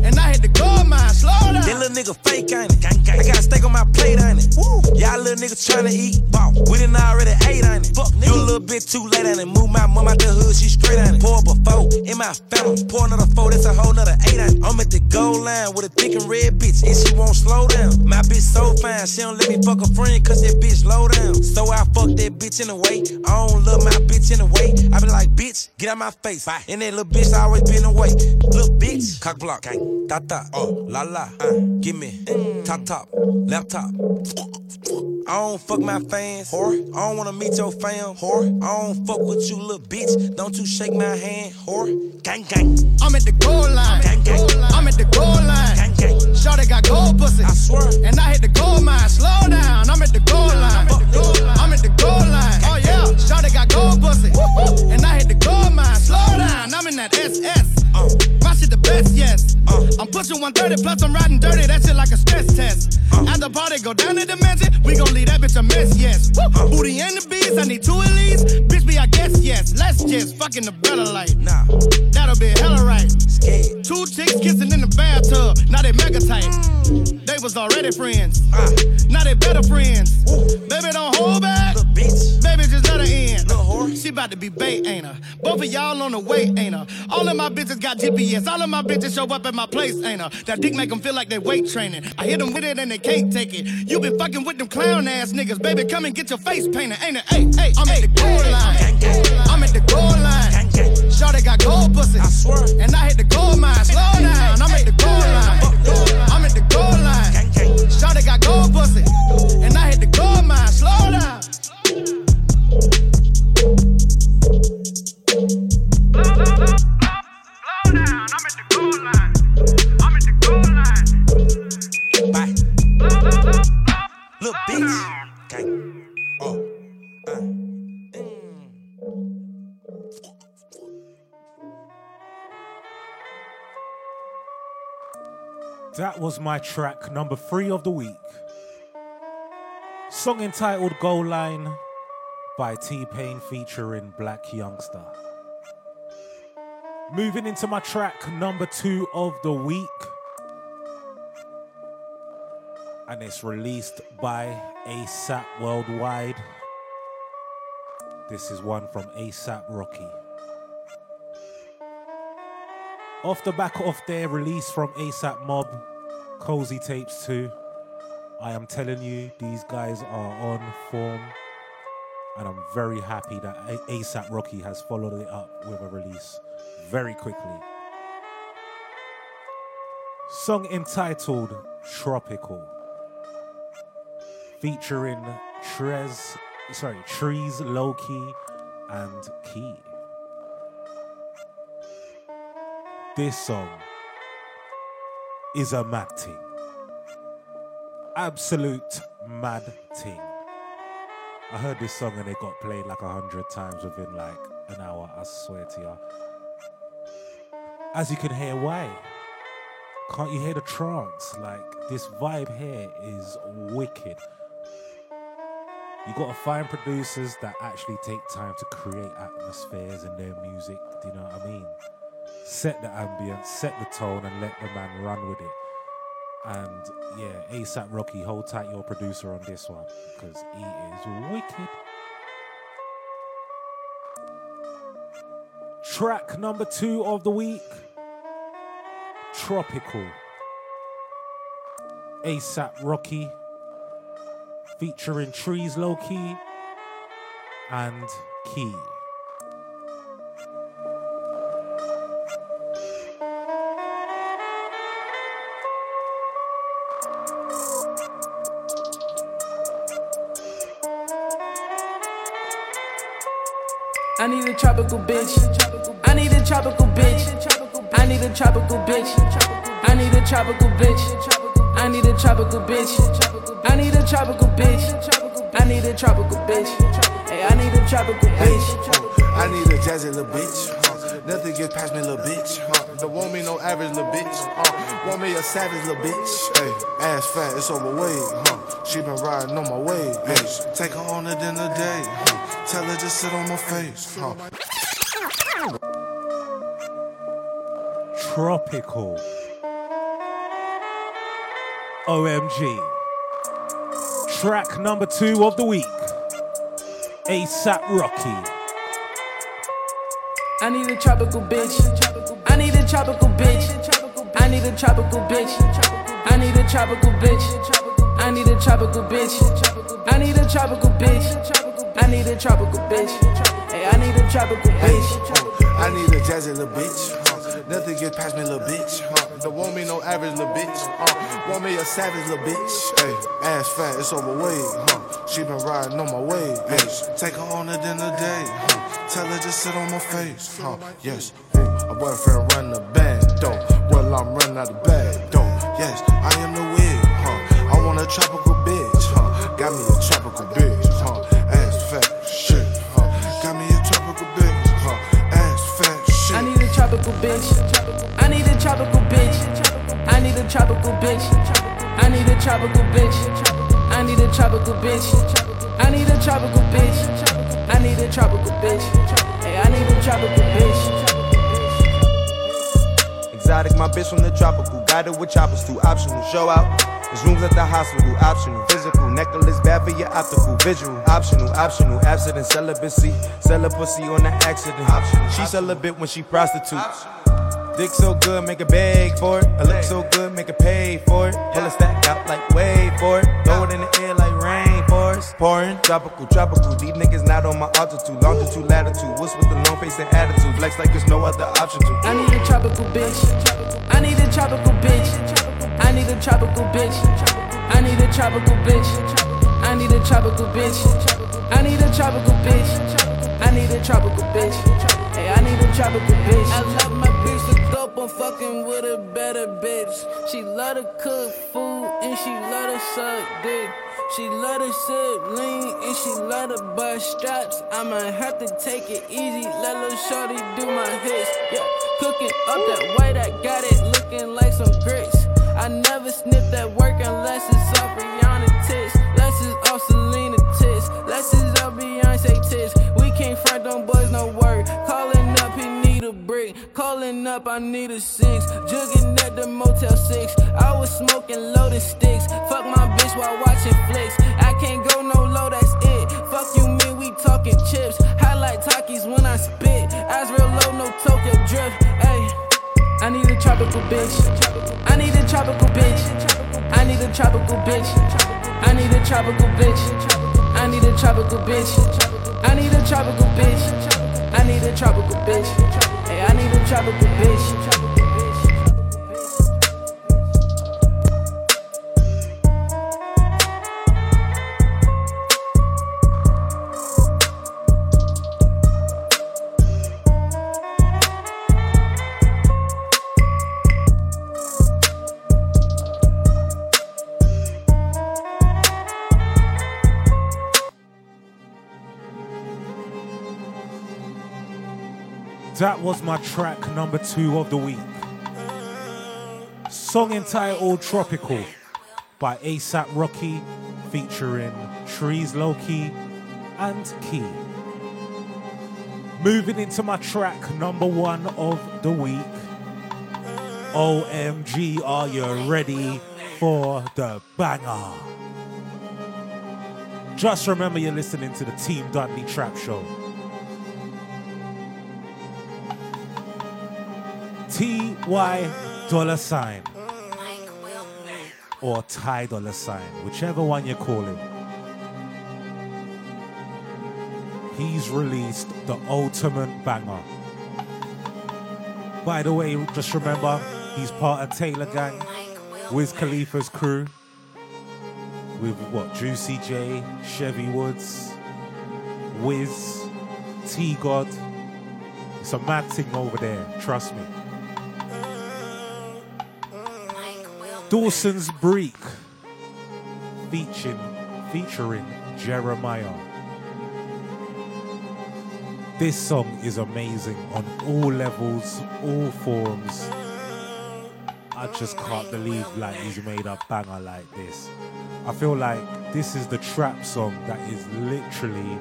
And I hit the gold mine. Slow down. That little nigga fake, ain't it? I got a steak on my plate, ain't it? Y'all little niggas tryna eat, ball. We done already ate, ain't it? Fuck, you a little bit too late, ain't it? Move my mom out the hood, she straight, ain't it? Pour up a four in my family. Pour another four, that's a whole nother eight, ain't it? I'm at the goal line with a thick and red bitch, and she won't slow down. My bitch so fine, she don't let me fuck a friend, cause that bitch low down. So I fuck that bitch in the way. I don't love my bitch in the way. I be like, bitch, get out my face. Bye. And that little bitch always been away. Little bitch, cock block, gang, ta ta, oh, la la, uh, give me, top top, laptop. I don't fuck my fans, whore. I don't wanna meet your fam, whore. I don't fuck with you, little bitch. Don't you shake my hand, whore. Gang gang. I'm at the goal line. Gang gang. I'm at the goal line. Gang gang. Shawty got gold pussy. I swear. And I hit the goal mine. Slow down. I'm at the goal line. I'm at the goal line. Oh yeah. Shawty got gold pussy. And I hit the goal mine. Slow down. I'm in that SS. Uh. My shit the best, yes. Uh. I'm pushing 130 plus I'm riding dirty. That shit like a stress test. Uh. At the party, go down to the mansion. We gon' leave that bitch a mess, yes. Uh. Booty and the bees, I need two at least. Bitch, be I guess, yes. Let's just fucking the better light. Nah. That'll be hella right. Scared. Two chicks kissing in the bathtub. Now they mega tight. They was already friends. Now they better friends. Baby, don't hold back. bitch Baby, just let her in. She about to be bait, ain't her? Both of y'all on the way, ain't her? All of my bitches got GPS. All of my bitches show up at my place, ain't her? That dick make them feel like they weight training. I hit them with it and they can't take it. You been fucking with them clown ass niggas. Baby, come and get your face painted, ain't it? Hey, hey, I'm at the goal line. I'm at the goal line. Shawty got gold pussy. I swear. And I hit the gold mine. Slow down. I'm at the goal line. I'm at the goal line. Shawty got gold pussy. And I hit the gold mine. Slow down. Bye. Little That was my track number three of the week. Song entitled Goal Line by T-Pain featuring Blac Youngsta. Moving into my track number two of the week. And it's released by ASAP Worldwide. This is one from ASAP Rocky. Off the back of their release from ASAP Mob, Cozy Tapes 2, I am telling you, these guys are on form. And I'm very happy that ASAP Rocky has followed it up with a release very quickly. Song entitled Tropical, featuring Trez, sorry, Trees Loki and Key. This song is a mad thing. Absolute mad thing. I heard this song and it got played like a hundred times within like an hour, I swear to you. As you can hear, why? Can't you hear the trance? Like this vibe here is wicked. You gotta find producers that actually take time to create atmospheres in their music. Do you know what I mean? Set the ambience, set the tone, and let the man run with it. And yeah, ASAP Rocky, hold tight your producer on this one because he is wicked. Track number two of the week Tropical. ASAP Rocky featuring Trees Low Key and Key. I need a tropical bitch. I need a tropical bitch. I need a tropical bitch. I need a tropical bitch. I need a tropical bitch. I need a tropical bitch. I need a tropical bitch. Hey, I need a tropical bitch. I need a jazzy little bitch. Uh, nothing gets past me, little bitch. Huh? Don't want me no average little bitch. Uh, want me a savage little bitch. Hey, ass fat, it's overweight. Huh? She been riding on my way. Hey, take her on a dinner date. Uh, Huh? Tell her just sit on my face. Huh? Tropical. OMG. Track number two of the week. ASAP Rocky. I need a tropical bitch. I need a tropical bitch. I need a tropical bitch. I need a tropical bitch. I need a tropical bitch. I need a tropical bitch. I need a tropical bitch. Hey, I need a tropical bitch. I need a jazzy little bitch. Nothing gets past me, little bitch. Don't want me no average little bitch. Want me a savage little bitch. Hey, ass fat, it's overweight. Huh? She been riding on my way. Hey, take her on a dinner date. Huh? Tell her just sit on my face. Huh? Yes, hey, a boyfriend run the band, though. Well, I'm running out the bag, though. Yes, I am the wig. Huh? I want a tropical bitch. Huh? Got me a tropical bitch. Huh? Bitch. I need a tropical bitch. I need a tropical bitch. I need a tropical bitch. I need a tropical bitch. I need a tropical bitch. I need a tropical bitch. Hey, I need a tropical bitch. exotic. My bitch from the tropical. Got Guided with choppers, too optional. Show out. Rooms at the hospital, optional. Physical, necklace bad for your optical. Visual, optional, optional. Abstinent, celibacy. Sell a pussy on the accident. She celibate when she prostitutes. Dick so good, make a beg for it. I look so good, make a pay for it. Pull a stack out like wait for it. Throw it in the air like rain forest. Pouring, tropical, tropical. These niggas not on my altitude. Longitude, latitude. What's with the long face and attitude? Flex like there's no other option to. I need a tropical bitch. I need a tropical bitch. I need a tropical bitch. I need a tropical bitch. I need a tropical bitch. I need a tropical bitch. I need a tropical bitch. Hey, I need a tropical bitch. I love my bitch to dope. I'm fucking with a better bitch. She love to cook food and she love to suck dick. She love to sip lean and she love to bust straps. I'ma have to take it easy. Let little shorty do my hits. Yeah, cooking up that white. I got it looking like some grits. I never snip that work unless it's off Rihanna tits. Less is off Selena tits. Less is off Beyonce tits. We can't front on boys, no work. Calling up, he need a brick. Calling up, I need a six. Jugging at the Motel 6. I was smoking loaded sticks. Fuck my bitch while watching flicks. I can't go no low, that's it. Fuck you, mean we talking chips. Highlight talkies when I spit. Eyes real low, no token drift. Ayy. I need a tropical bitch. I need a tropical bitch. I need a tropical bitch. I need a tropical bitch. I need a tropical bitch. I need a tropical bitch. I need a tropical bitch. Hey, I need a tropical bitch. Was my track number two of the week. Song entitled Tropical by ASAP Rocky featuring Trees Loki and Key. Moving into my track number one of the week. OMG, are you ready for the banger? Just remember you're listening to the Team Dudley Trap Show. T-Y dollar sign. Or Ty dollar sign, whichever one you call him. He's released the ultimate banger. By the way, just remember, he's part of Taylor Gang, Wiz Khalifa's crew, with what, Juicy J, Chevy Woods, Wiz, T God. It's a mad thing over there, trust me. Dawsin's Breek featuring, featuring Jeremih. This song is amazing on all levels, all forms. I just can't believe like he's made a banger like this. I feel like this is the trap song that is literally.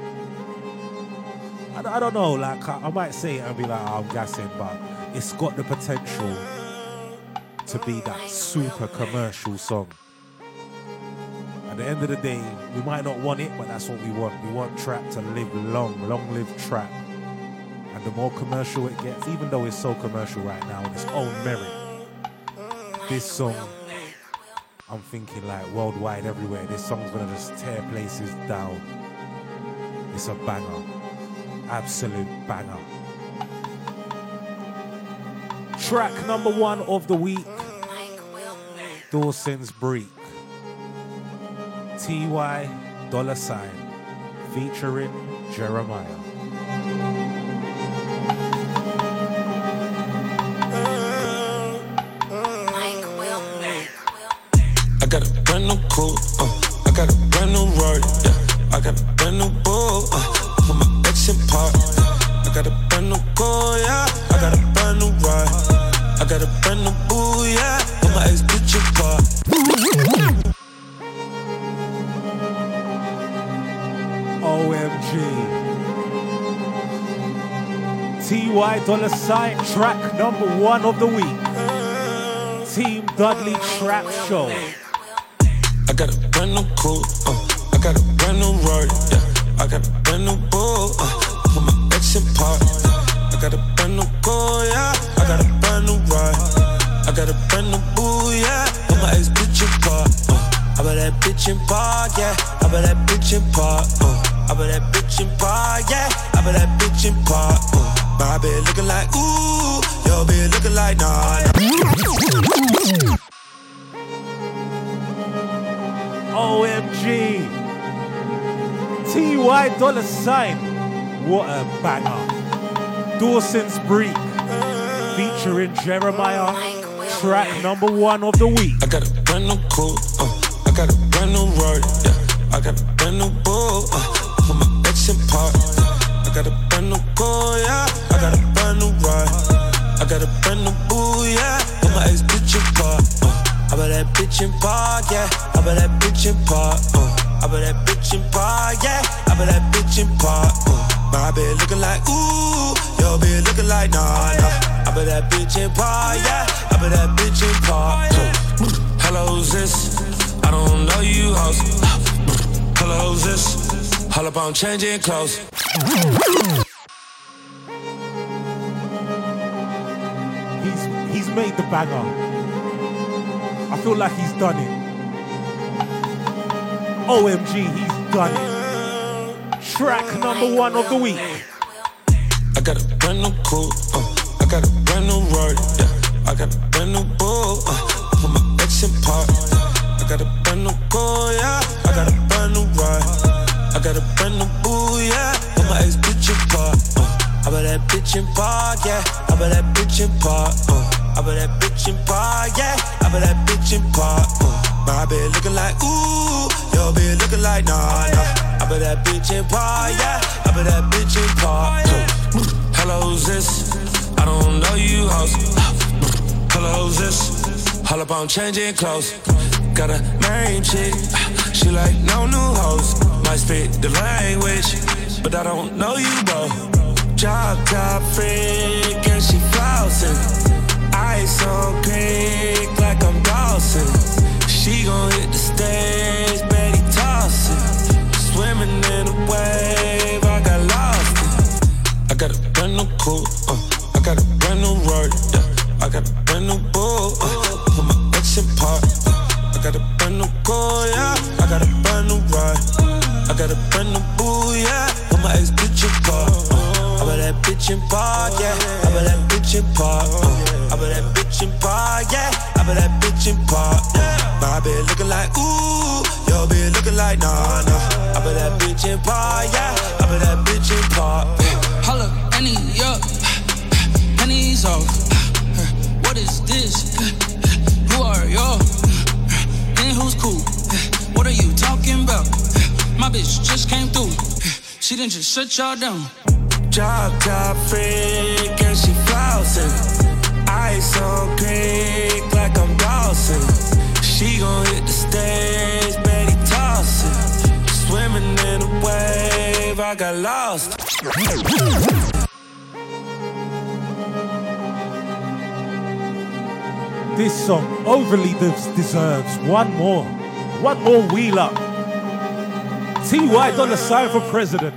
I, I don't know, like I, I might say it and be like, oh, I'm gassing, but it's got the potential to be that super commercial song. At the end of the day, we might not want it, but that's what we want. We want trap to live long, long live trap. And the more commercial it gets, even though it's so commercial right now in its own merit, this song, I'm thinking like worldwide, everywhere, this song's gonna just tear places down. It's a banger. Absolute banger. Track number one of the week Dawsin's Breek. TY dollar sign featuring Jeremih. I got a brand new coupe, TY dollar sign track number one of the week. Team Dudley Trap Show. I got a brand new coupe, uh, I got a brand new Rari, yeah. I got a brand new bull, uh, put my ex in park. I got a brand new car, yeah. I got a brand new ride. I got a brand new boo, yeah. Put my ex bitch in park. Uh, I bet that bitch in park, yeah. Dollar sign. What a banger. Dawson's Break. Featuring Jeremiah. Track number one of the week. I got a brand new coupe, uh, I got a brand new Rari, yeah. I got a brand new bull, uh, put my ex in park. I got a brand new car, yeah. I got a brand new ride. I got a brand new boo, yeah. Put my ex bitch in park. Uh, I bet that bitch in park, yeah. Bet that bitch in park, yeah. I bet that bitch in park. Uh, hello, this? I don't know you, host. Hello, this? All up on changing clothes. He's he's made the banger. I feel like he's done it. OMG, he's done it. Track number one of the week. I got a brand new coupe, new Rari, yeah. I got a brand new bull, uh, put my ex in park. I got a brand new car, yeah. I got a brand new ride. I got a brand new boo, yeah. Put my ex bitch in park. Uh, I bet that bitch in park, yeah. I bet that bitch in park. Uh, I bet that bitch in park, yeah. I bet that bitch in park. Uh, my bitch looking like ooh, your bitch looking like nah, nah. I bet that bitch in park, yeah. On changing clothes. Got a main ah, chick, she like no new hoes. Might speak the language, but I don't know you, bro. Job top freak and she flossing. Ice on creek like I'm Dawson. She gon' hit the stage, Betty tossing. Swimming in a wave, I got lost. I got a brand new coupe, yeah. I got a brand new ride. I got a brand new boo, yeah. Put my ex bitch in park. Uh, I bet that bitch in park, yeah. I bet that bitch in park. Uh, I bet that bitch in park, yeah. I bet that bitch in park. My bitch looking like ooh, your bitch looking like nah, nah. I bet that bitch in park, yeah. I bet that bitch in park. Holla, Annie, up. Pennies off. What is this? Who are y'all? Then who's cool? What are you talking about? My bitch just came through. She didn't just shut y'all down. Job top freak and she flossing. Ice on creek like I'm Dawson. She gon' hit the stage, Betty tossing. Swimming in a wave, I got lost. This song overly deserves one more. One more wheel up. TY dollar sign for president.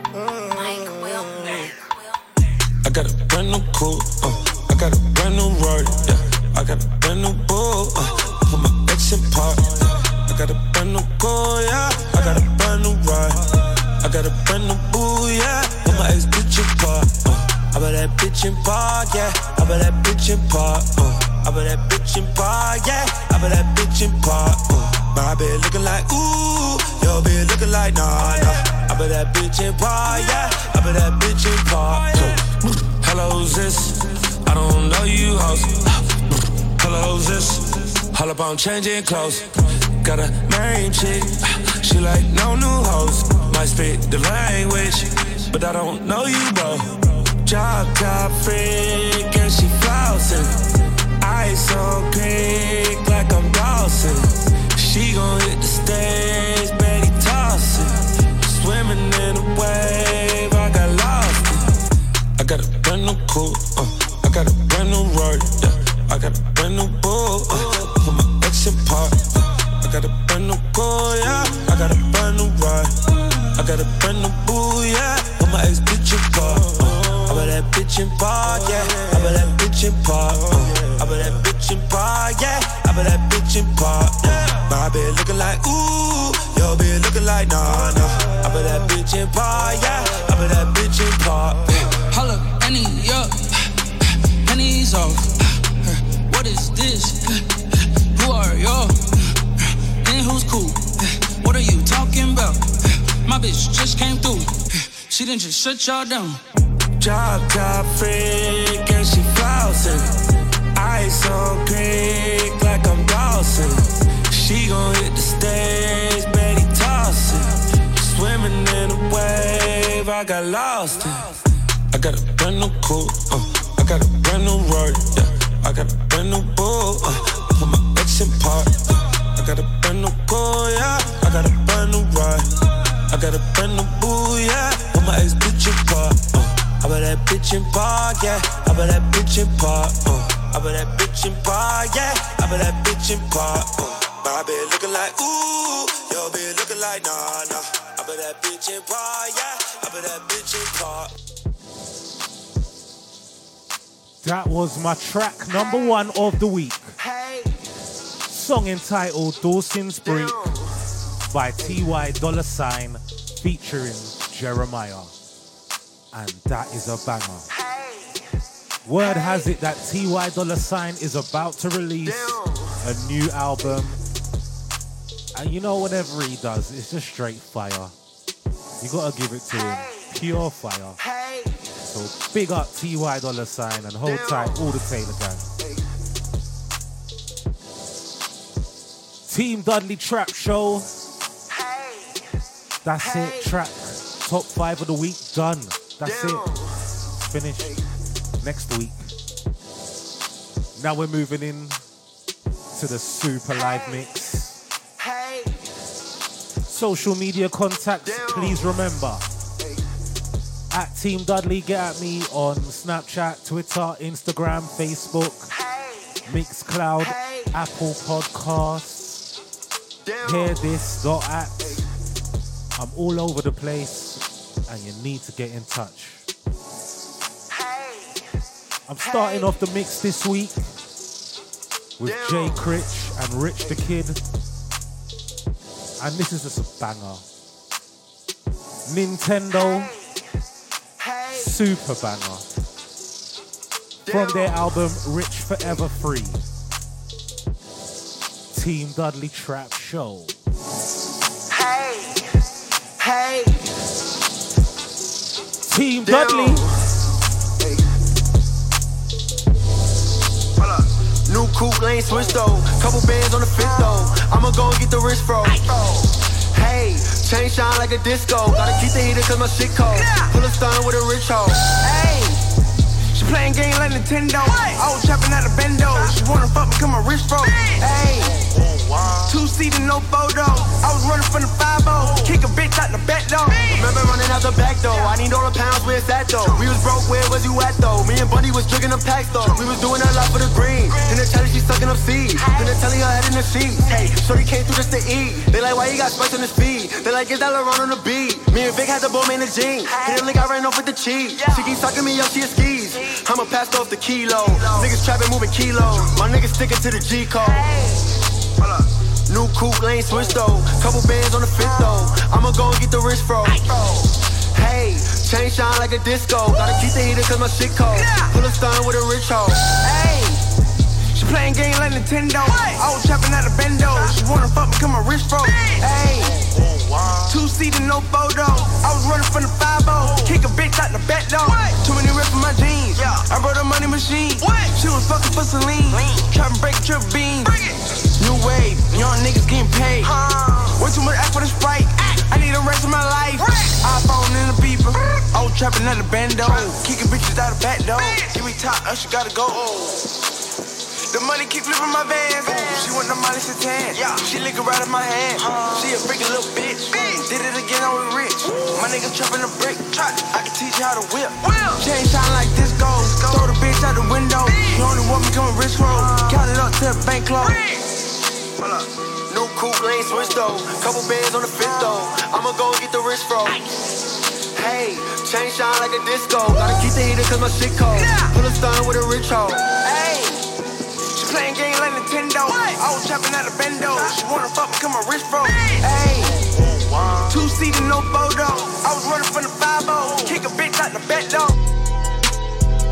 I got a brand new coupe, uh, I got a brand new Rari, yeah. I got a brand new bull, uh, put my ex in park. I got a brand new car, yeah. I got a brand new ride. I got a brand new boo, yeah. Put my ex bitch in park. Uh, I bet that bitch in park, yeah. I bet that bitch in park. Uh, I bet that bitch in park, yeah. I bet that bitch in park. Uh, my bitch looking like ooh, your bitch looking like nah, nah. I bet that bitch in park, yeah. I bet that bitch in park. Hello, this? I don't know you, host. Hello, this? All up on changing clothes. Got a main chick, she like no new hoes. Might speak the language, but I don't know you, bro. Job top freak and she flossing. Ice on creek like I'm Dawson. She gon' hit the stage, baby, toss it. Swimming in a wave, I got lost. It. I got a brand new coupe, uh, I got a brand new Rory, yeah. Uh, I got a brand new bull, uh, put my ex in park. Uh, I got a brand new car, yeah. I got a brand new ride. I got a brand new boo, yeah. Put my ex bitch in park. That bitch in park, yeah. I bet that bitch in park. I bet that bitch in park, yeah. I bet that bitch in park. My bitch looking like ooh, your bitch looking like nah nah. I bet that bitch in park, yeah. I bet that bitch in park. Holla, Annie, up, pennies off. What is this? Who are y'all? And who's cool? What are you talking about? My bitch just came through. She didn't just shut y'all down. Drop top freak and she flossing. Ice on creek like I'm Dawson. She gon' hit the stage, Betty tossing. Swimming in a wave, I got lost in. I got a brand new coupe, uh, I got a brand new Rory, yeah. I got a brand new bull, uh, put my ex in park. Yeah. I got a brand new car, yeah. I got a brand new ride. I got a brand new boo, yeah. Put my ex bitch in park. Uh. I bet that bitch in park, yeah. I bet that bitch in park, uh. I bet that bitch in park, yeah. I bet that bitch in park, uh. My bitch looking like ooh, your bitch looking like nah nah. I bet that bitch in park, yeah. I bet that bitch in park. That was my track number one of the week. Song entitled Dawson's Break by TY Dollar Sign featuring Jeremiah. And that is a banger. Word has it that TY Dollar Sign is about to release a new album. And you know, whatever he does, it's just straight fire. You gotta give it to him. Pure fire. So big up TY Dollar Sign and hold tight all the Taylor gang. Team Dudley Trap Show. That's it. Track top five of the week done. That's it. Finished. Next week. Now we're moving in to the super live mix. Social media contacts, please remember. At Team Dudley, get at me on Snapchat, Twitter, Instagram, Facebook, Mixcloud, Apple Podcasts. Hear this, dot at. I'm all over the place and you need to get in touch. I'm starting off the mix this week with Jay Critch and Rich the Kid. And this is just a banger. Nintendo super banger from their album Rich Forever Free. Team Dudley Trap Show. Hey, hey, Team Dudley. New coupe lane switch though. Couple bands on the fifth though. I'ma go and get the wrist fro. Hey, chain shine like a disco. Gotta keep the heater cause my shit cold. Pull a stun with a rich hoe. Hey, playing game like Nintendo. I was trapping at a bendo. She wanna fuck me cause my wrist fro. Hey. Two seater, no photo. I was running from the 5 Kick a bitch out the back door. Remember running out the back door. I need all the pounds, where's that though? We was broke, where was you at though? Me and Buddy was drinking them pack though. We was doing a lot for the green. Then the telly, she sucking up seeds. Then the telly, her head in the sheets. Hey, Shorty came through just to eat. They like, why you got spice on his feet? They like, is that LeBron on the beat? Me and Vic had the bomb in the jeans. Hit a lick, I ran off with the cheese. She keep sucking me up, she a skis. I'ma pass off the kilo. Niggas trapping, moving kilos. My niggas sticking to the G code. New coupe lane switch though. Couple bands on the fifth though. I'ma go and get the wrist fro. Hey, chain shine like a disco. Gotta keep the heater cause my shit cold. Pull a stun with a rich hoe. Hey, playing game like Nintendo. I was trapping out a bendo. She wanna fuck me cause my wrist fro. Hey, two seater, no photo. I was running from the 5 Kick a bitch out the back door. Too many rips in my jeans. Yeah. I brought a money machine. What? She was fucking for Celine. Trying to break trip beans. New wave, young niggas getting paid. Way too much act for the sprite. I need the rest of my life. iPhone in the beeper. I was trapping at the bando. Kicking bitches out the back door. Give me top, Usher gotta go. The money keep flipping my vans. She want the Molly Satan. Yeah. She lick right in my hand. Uh, she a freakin' little bitch. bitch. Did it again, I was rich. Ooh. My nigga chopping the brick. Try. I can teach you how to whip. Will. She shine like this gold. Throw the bitch out the window. Bitch. You only want me coming rich roll. Uh, uh-huh. Count it up to the bank close. Hold up. New coupe, ain't switch though. Couple bands on the fifth though. Uh-huh. I'ma go get the wrist bro. Hey, chain shine like a disco. Gotta keep the heater cause my shit cold. Pull a stun with a rich hoe. Hey playing game like Nintendo. What? I was chopping out a bendo. She wanna fuck me, come a rich bro. Hey, two seater, no photo. I was running from the 5 Kick a bitch out the back though.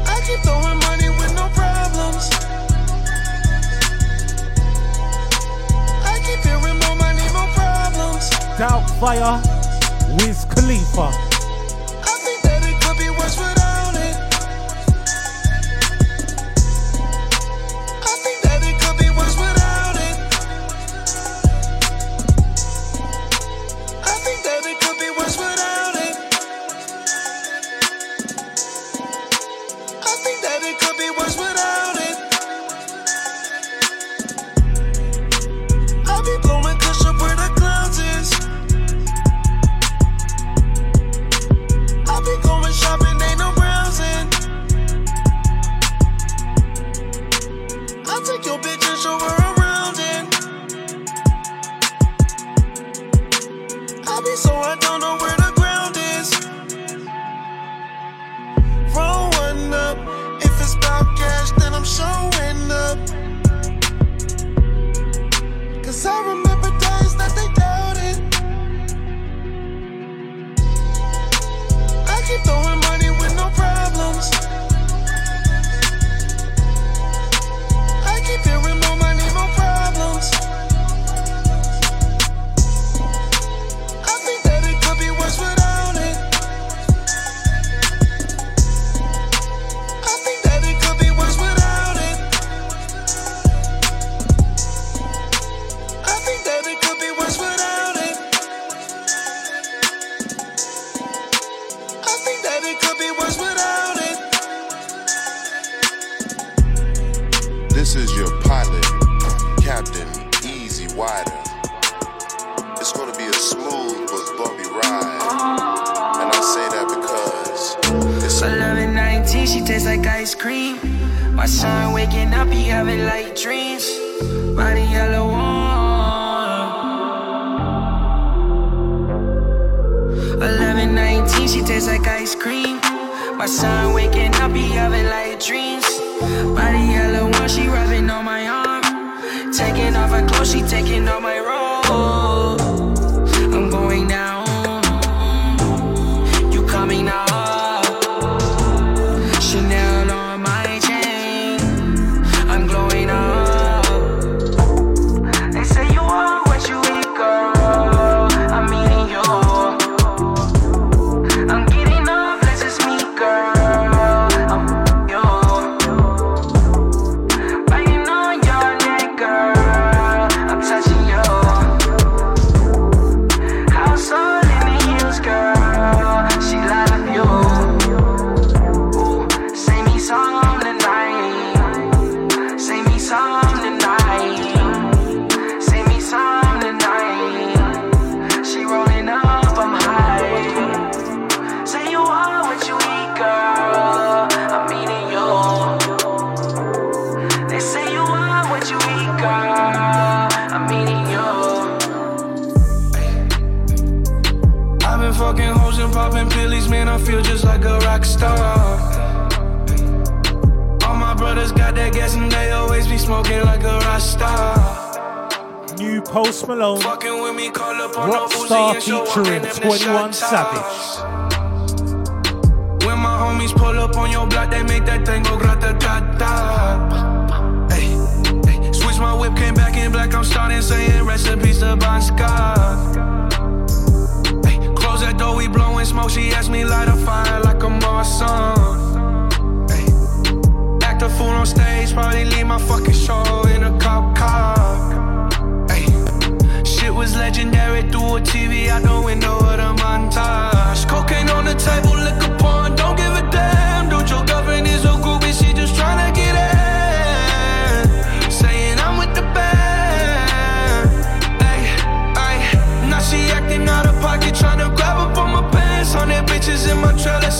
I keep throwing money with no problems. I keep hearing more money, more problems. Doubt fire, with Khalifa. looking like a Rasta. New Post Malone. Fucking with me, call up on Rockstar featuring 21 Savage. When my homies pull up on your block, they make that thing go grata tata. Hey, hey. Switch my whip, came back in black. I'm starting saying recipes to Bon Scott. Hey, close that door, we blowing smoke. She asked me light a fire like a Marsan fool on stage, probably leave my fucking show in a cop car. Ay. Shit was legendary through a TV out the window of the montage. Cocaine on the table, liquor porn, don't give a damn. Dude, your girlfriend is a groupie, she just tryna get in. Saying I'm with the band. Ay, ay. Now she acting out of pocket, tryna grab up on my pants. On that bitches in my trellis.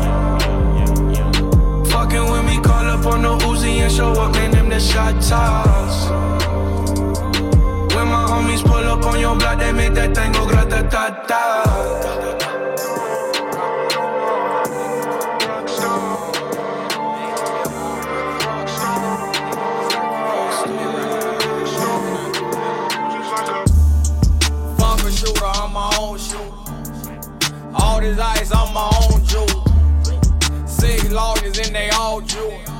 Up on the Uzi and show up, man. Them the shot toss. When my homies pull up on your block, they make that thing go grata ta ta. Shooter, I'm my own shooter. All this ice, I'm my own jewel. Six lawyers and they all jewel.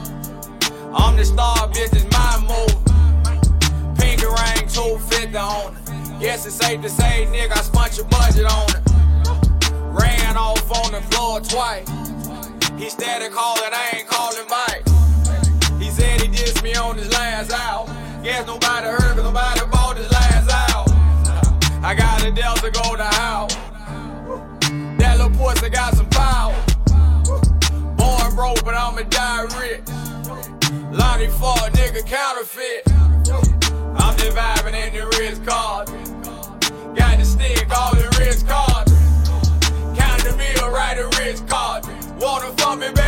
I'm the star, it's my move. Pinky ring, 250 on it. Guess it's safe to say, nigga, I spent your budget on it. Ran off on the floor twice. He steady calling, I ain't calling Mike. He said he dissed me on his last out. Guess nobody heard, cause nobody bought his last out. I got a Delta go to house. That little pussy got some power. Born broke, but I'ma die rich. Lonnie for a nigga counterfeit. I'm just vibing in the Ritz card. Got the stick, all the Ritz card. Count the meal, right the Ritz card. Wanna fuck me, baby,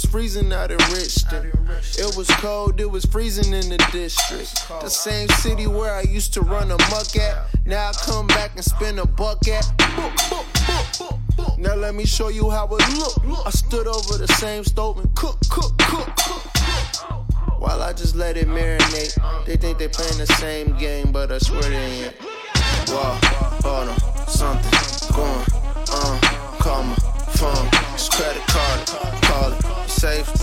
was freezing out in Richton. It was cold, it was freezing in the district. The same city where I used to run a muck at. Now I come back and spin a buck at. Now let me show you how it look. I stood over the same stove and cook, cook, cook, cook. While I I just let it marinate. They think they playing the same game, but I swear they ain't. Whoa, hold on, something Safe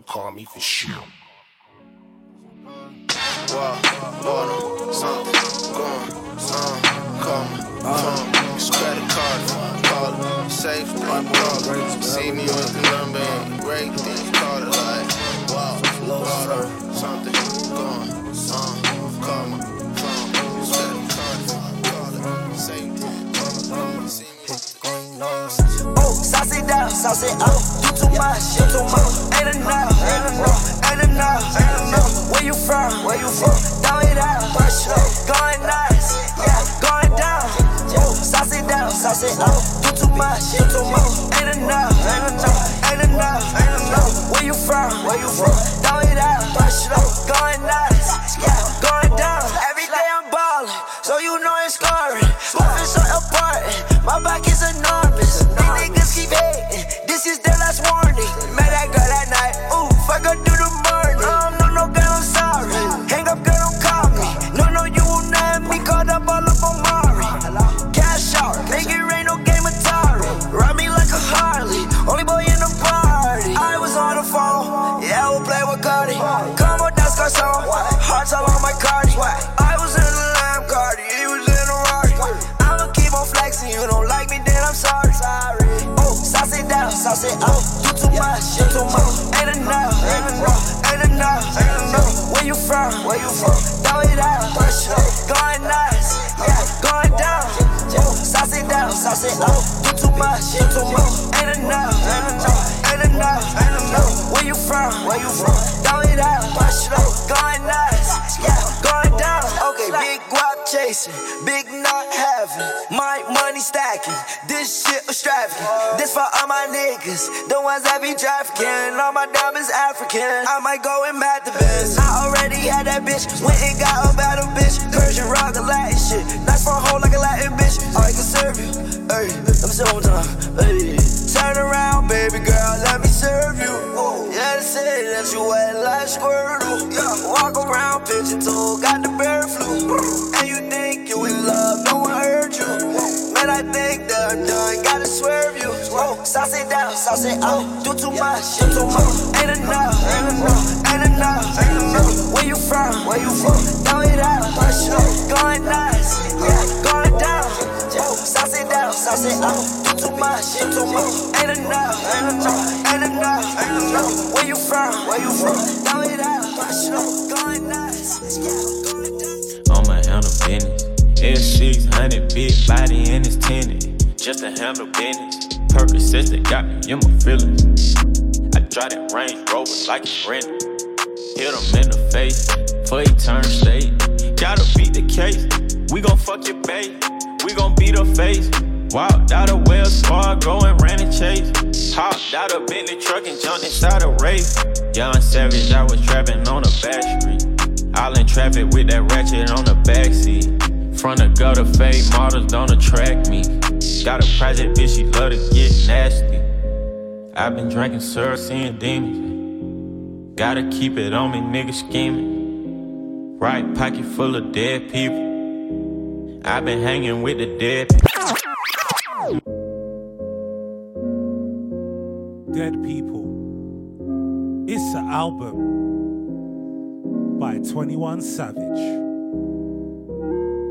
Don't call me for shit. Safe call it. See me with the number and call it like. On, something going on. Call my phone, card. Safe thing. See me Oh, sauce down, sauce up. Much, you too much. Ain't enough, ain't enough, ain't enough, ain't enough. Where you from? Where you from? Throw it out, going nuts, yeah, going down. Sauce it down, sauce it up. You too much, you too much. Ain't enough, ain't enough, ain't enough, ain't enough. Where you from? Where you from? Throw it out, going nuts, yeah, going down. Big not having, my money stacking. This shit was extravagant. This for all my niggas, the ones that be trafficking. All my diamonds African. I might go and mad the best. I already had that bitch, went and got a battle bitch. Persian rock a Latin shit, nice for a hoe like a Latin bitch. I can serve you, hey, let me say one time, hey. Turn around, baby girl, let me serve you. Yeah, they say that you wet like Squirtle. Yeah. Walk around, pigeon toe, got the bird flu. And you think you in love, no one heard you. Man, I think that I'm done, gotta swerve you. Whoa, sauce it down, sauce it out. Do too much, do too much. Ain't enough, ain't enough, ain't enough, ain't enough. Where you from? Where you from? Throw it out, push it, going nuts, yeah, going down. Whoa, sauce it down, sauce it out. Do too much, do too much. Ain't enough, ain't enough, ain't enough, ain't enough. Where you from? Where you from? Throw it out, push it, going nuts, yeah. on my handle business. S600, big body and it's tinted. Just to handle business. Percocets that got me in my feelings. I drive that Range Rover like it's rented. Hit him in the face before he turn state. Gotta beat the case. We gon' fuck your babe. We gon' beat her face. Walked out of Wells Fargo and ran a chase. Hopped out of Bentley truck and jumped inside a race. Young Savage, I was trapping on a back street. All in traffic with that ratchet on the backseat. Front of gutter fake models don't attract me. Got a project bitch, she love to get nasty. I've been drinking syrup, seeing demons. Gotta keep it on me, nigga scheming. Right pocket full of dead people. I've been hanging with the dead Dead people. It's an album by 21 Savage.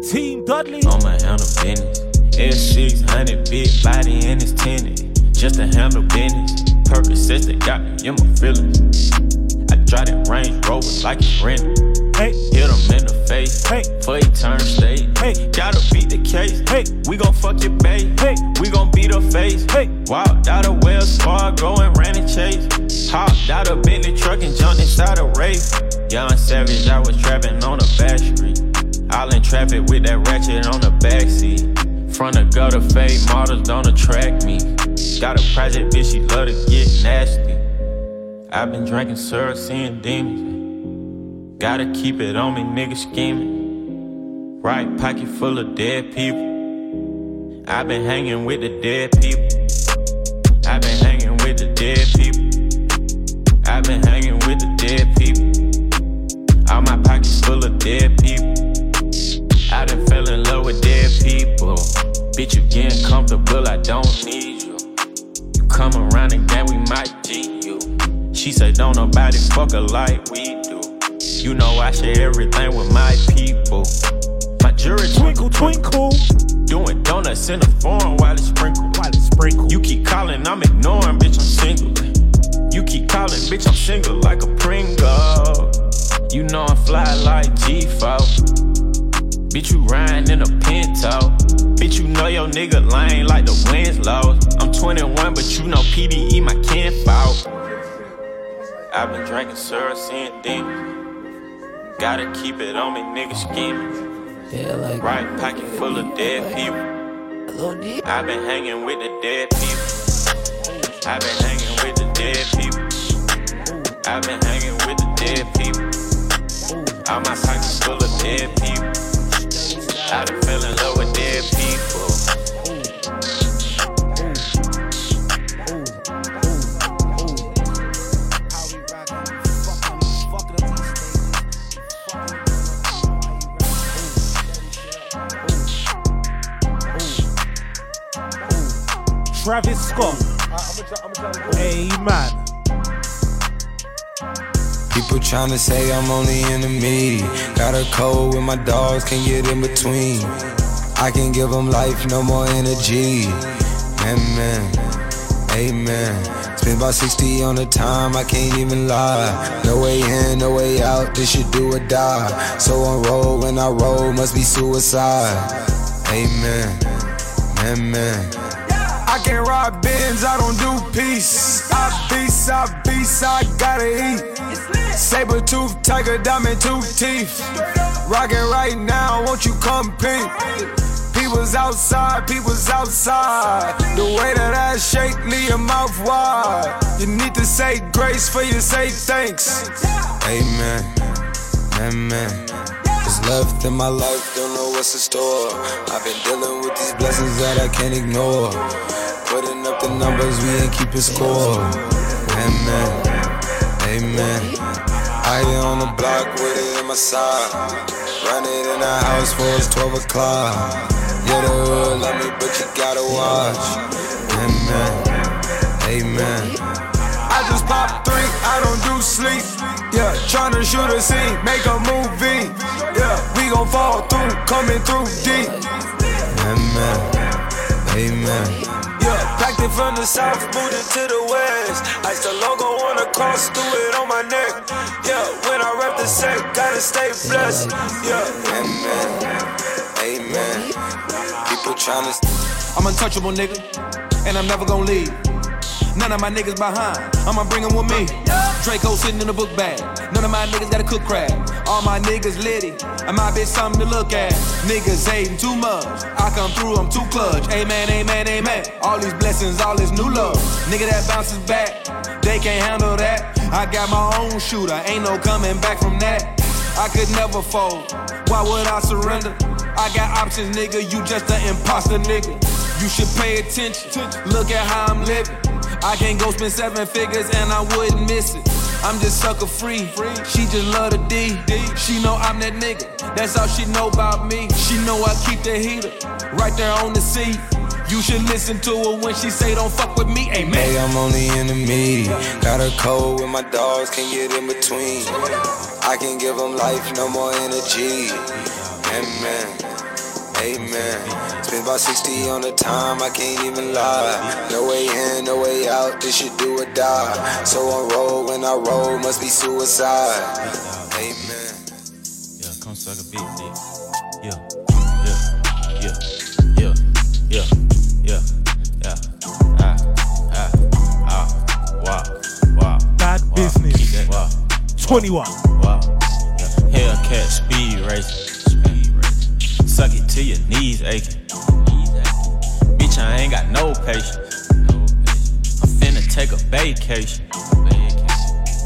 Team Dudley. On my handle business. S600 big body and it's tinted. Just to handle business. Purpose says they got me in my feelings. I drive that Range Rover like it's rented. Hey. Hit him in the face. Hey. For he turn state. Hey. Gotta beat the case. Hey. We gon' fuck your bae. Hey. We gon' beat her face. Hey. Walked out of Wells Fargo and ran and chase. Hopped out of Bentley truck and jumped inside a race. Young Savage, I was trapping on a back street. All in traffic with that ratchet on the backseat. Front of gutter fade models don't attract me. Got a project bitch, she love to get nasty. I've been drinking syrup, seeing demons. Gotta keep it on me, nigga scheming. Right pocket full of dead people. I've been hanging with the dead people. I've been hanging with the dead people. I've been hanging with the dead people. All my pockets full of dead people. People. Bitch, you getting comfortable, I don't need you. You come around again, we might G you. She said, don't nobody fuck her like we do. You know I share everything with my people. My jury Twinkle, twinkle. Doing donuts in the form while it sprinkle. While it's sprinkled. You keep calling, I'm ignoring, bitch, I'm single. You keep calling, bitch, I'm single like a Pringle. You know I'm fly like G4. Bitch, you riding in a Pinto. Bitch, you know your nigga lane like the Winslow. I'm 21, but you know PDE my kinfolk. I've been drinking syrup, seeing demons. Gotta keep it on me, nigga scheming. Yeah, like Right pocket full of dead people. I've been hanging with the dead people. I've been hanging with the dead people. I've been hanging with the dead people. All my pockets full of dead people. I done fell in love with dead people. Travis Scott. Amen. People tryna say I'm only enemy. Got a code with my dogs, can get in between. I can give them life, no more energy. Amen. Amen. Spend about 60 on the time, I can't even lie. No way in, no way out, this should do or die. So on roll when I roll, must be suicide. Amen. Amen. I can't ride Benz, I don't do peace. I beast, I beast, I gotta eat. Saber tooth, tiger, diamond tooth teeth. Rockin' right now, won't you come peep? People's outside, people's outside. The way that I shake, leave your mouth wide. You need to say grace for you say thanks. Amen. Amen. Left in my life, don't know what's in store. I've been dealing with these blessings that I can't ignore. Putting up the numbers, we ain't keeping score. Amen. Amen. I get on the block with it in my side. Run it in the house for it's 12 o'clock. Yeah, the hood love me, but you gotta watch. Amen. Amen. I just pop three, I don't do sleep. Yeah, tryna shoot a scene, make a movie. Yeah, we gon' fall through, coming through deep. Amen. Amen. Yeah, packed it from the south, moved it to the west. Ice the logo on the cross, threw it on my neck. Yeah, when I rap the set, gotta stay blessed. Yeah, amen. Amen. People tryna. I'm untouchable, nigga, and I'm never gonna leave. None of my niggas behind, I'ma bring them with me. Draco sitting in the book bag. None of my niggas got a cook crab. All my niggas litty, and my bitch something to look at. Niggas hating too much. I come through, I'm too clutch. Amen, amen, amen. All these blessings, all this new love. Nigga that bounces back, they can't handle that. I got my own shooter, ain't no coming back from that. I could never fold. Why would I surrender? I got options, nigga. You just an imposter, nigga. You should pay attention. To look at how I'm living. I can't go spend seven figures and I wouldn't miss it. I'm just sucker free. She just love the D. She know I'm that nigga. That's all she know about me. She know I keep the heater right there on the seat. You should listen to her when she say don't fuck with me. Amen. Hey, I'm only in the meeting. Got a code with my dogs, can't get in between. I can give them life, no more energy. Amen. Amen. Spent about 60 on the time, I can't even lie. No way in, no way out, this shit do or die. So on roll, when I roll, must be suicide. Amen. Yeah, come suck a big dick. Yeah, yeah, yeah, yeah, yeah, yeah, yeah. Ah, ah, ah, wow, wow. Bad wow. business. Wow. 21. Wow. Yeah. Hellcat speed racing. Suck it till your knees aching. Bitch, I ain't got no patience. I'm finna take a vacation.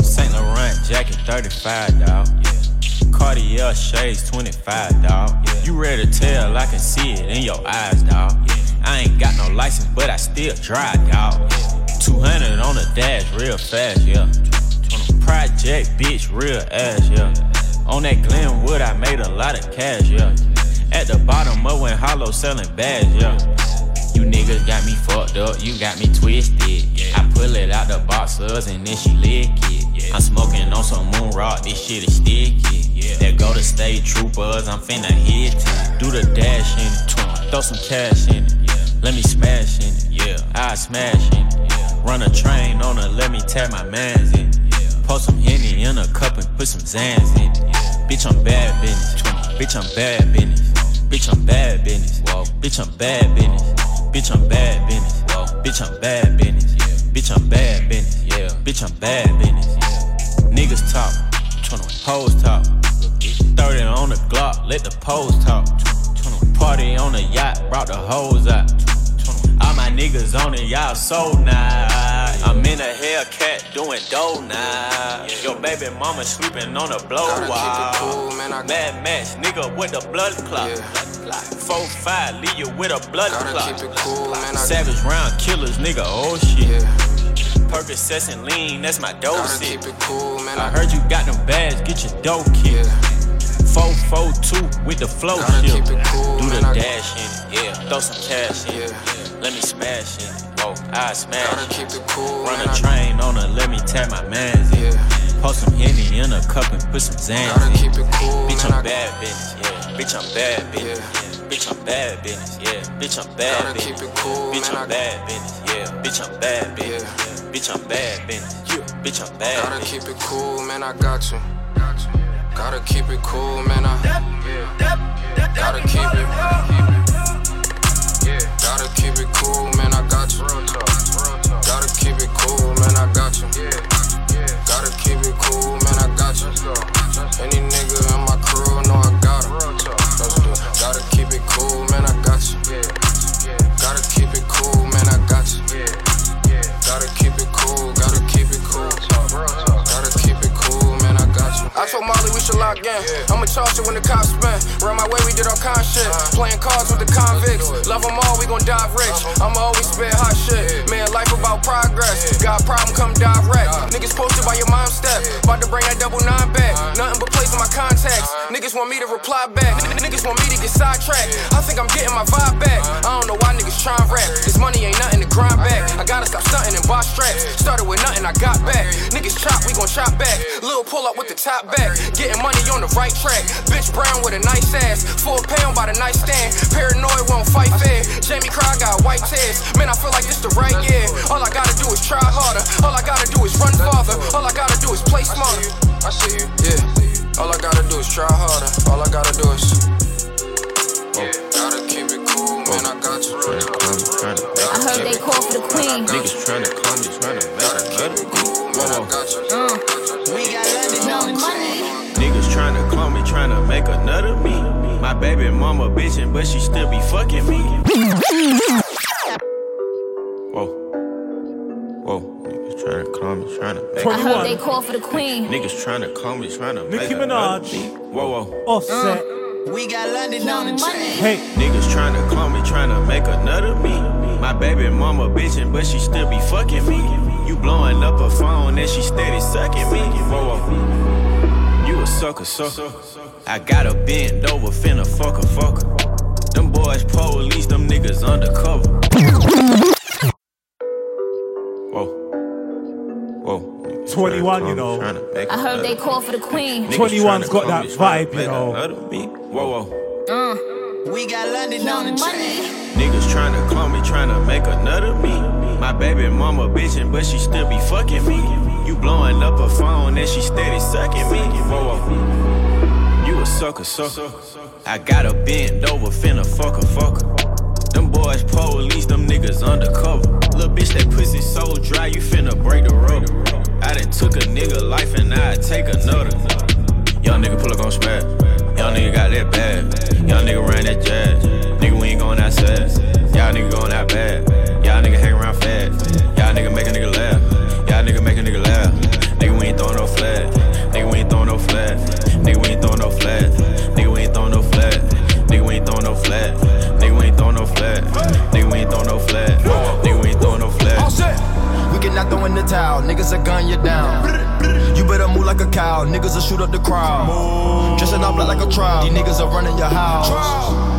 St. Laurent jacket 35, dawg. Cartier shades 25, dawg. You ready to tell? I can see it in your eyes, dawg. I ain't got no license, but I still drive, dawg. 200 on the dash, real fast, yeah. Project, bitch, real ass, yeah. On that Glenwood, I made a lot of cash, yeah. At the bottom of when Hollow selling bags, yeah. You niggas got me fucked up, you got me twisted. Yeah. I pull it out the boxers and then she lick it. Yeah. I'm smoking on some moon rock, this shit is sticky. Yeah. That go to state troopers, I'm finna hit it. Do the dash in it, throw some cash in it. Yeah. Let me smash in it, yeah. I smash in it. Run a train on her, let me tap my mans in it. Post some Henny in a cup and put some Zans in it. Bitch, I'm bad business. Bitch, I'm bad business. Bitch, I'm bad business. Whoa. Bitch, I'm bad business. Bitch, I'm bad business. Whoa. Bitch, I'm bad business. Bitch, I'm bad business. Yeah. Bitch, I'm bad business. Yeah. Niggas talk. 21 hoes talk. 30 on the Glock, let the pose talk. Party on the yacht, brought the hoes out. All my niggas on it, y'all so nice. I'm in a Hellcat doing dough now. Your baby mama sleeping on a blow wall. Mad Max, nigga with the blood clot. Four five, leave you with a blood clot. Savage round killers, nigga, oh shit. Percocets and lean, that's my dosage. Cool, I heard you got them bags, get your dough kicked. 442 with the flow shit. Do the dash in it, yeah. Throw some cash in it. Let me smash in it. Whoa, I smash it. Cool. Run a train on her, let me tap my mans in. Post some Henny in a cup and put some Zans in. Bitch, I'm bad business, yeah. Bitch, I'm bad business. yeah. Bitch, I'm bad business, yeah. Bitch, I'm bad business. Bitch, I'm bad business, yeah. Bitch, I'm bad business. Bitch, I'm bad business. Yeah. Bitch, I'm bad Gotta keep it cool, man, I got you. Gotta keep it cool, man, I Gotta keep it Gotta keep it cool, man, I got you. Gotta keep it cool, man, I got you. Gotta keep it cool, man, I got you. Any nigga in my I got you. I told Molly we should lock in. I'ma charge it when the cops spin. Run my way, we did all kind of shit. Playing cards with the convicts. Love them all, we gon' dive rich. I'ma always spit hot shit. Man, life about progress. Got a problem, come direct. Niggas posted by your mom step. About to bring that double nine back. Nothing but plays in my contacts. Niggas want me to reply back. Niggas want me to get sidetracked. I think I'm getting my vibe back. I don't know why niggas tryin' rap. This money ain't nothing to grind back. I gotta stop stunting and buy straps. Started with nothing, I got back. Niggas chop, we gon' chop back. Lil pull up with the top back. Getting money on the right track. Bitch brown with a nice ass. Full pound by the nightstand. Paranoid won't fight fair. Jamie Cry got white tears. Man, I feel like this the right year. All I gotta do is try harder. All I gotta do is run farther. All I gotta do is play smarter. I see you, yeah. All I gotta do is try harder. All I gotta do is. Yeah, gotta keep it cool, man. I got you. I heard they call for the queen. Niggas tryna call me, tryna make another me. Whoa, whoa. We got make another me. My baby mama bitchin', but she still be fucking me. Whoa. Whoa. Niggas tryna call me, tryna make I heard they call for the queen. Niggas tryna call me, tryna make Nicki another Minaj. me. Whoa, whoa. Offset. We got London on the train. Hey. Niggas tryna call me, tryna make another me. My baby mama bitchin', but she still be fucking me. You blowing up her phone and she steady sucking me. Whoa, whoa. You a sucker, sucker. I got a bend over, finna fuck a fucker. Them boys police, them niggas undercover. Whoa. Whoa. 21, you know. I heard they call for the queen. 21's got that vibe, you know. Whoa, whoa. Uh. We got London on the money. Niggas tryna call me, tryna make another me. My baby mama bitchin', but she still be fucking me. You blowing up her phone and she steady sucking me. Whoa, whoa. You a sucker, sucker. I got a bend over, finna fuck a fucker. Them boys police, them niggas undercover. Little bitch, that pussy so dry, you finna break the road. I done took a nigga life and I take another. Young nigga pull up on smash. Young nigga got that bad. Young nigga ran that jazz. Nigga, we ain't going outside. Y'all nigga going out bad. Y'all nigga hang around fast. Y'all nigga make a nigga laugh. Y'all nigga make a ain't throwing no flag. Nigga, we ain't throwing no flag. Nigga, we ain't throwing no flag. Nigga, we ain't throwing no flag. Nigga, we ain't throwing no flag. Nigga, we ain't throwing no flag. Nigga, we ain't throwing no flag. Nigga, we ain't throwing no flag. We get knocked in the towel, niggas will gun you down. You better move like a cow, niggas will shoot up the crowd. Dressing up like a trial, these niggas are running your house.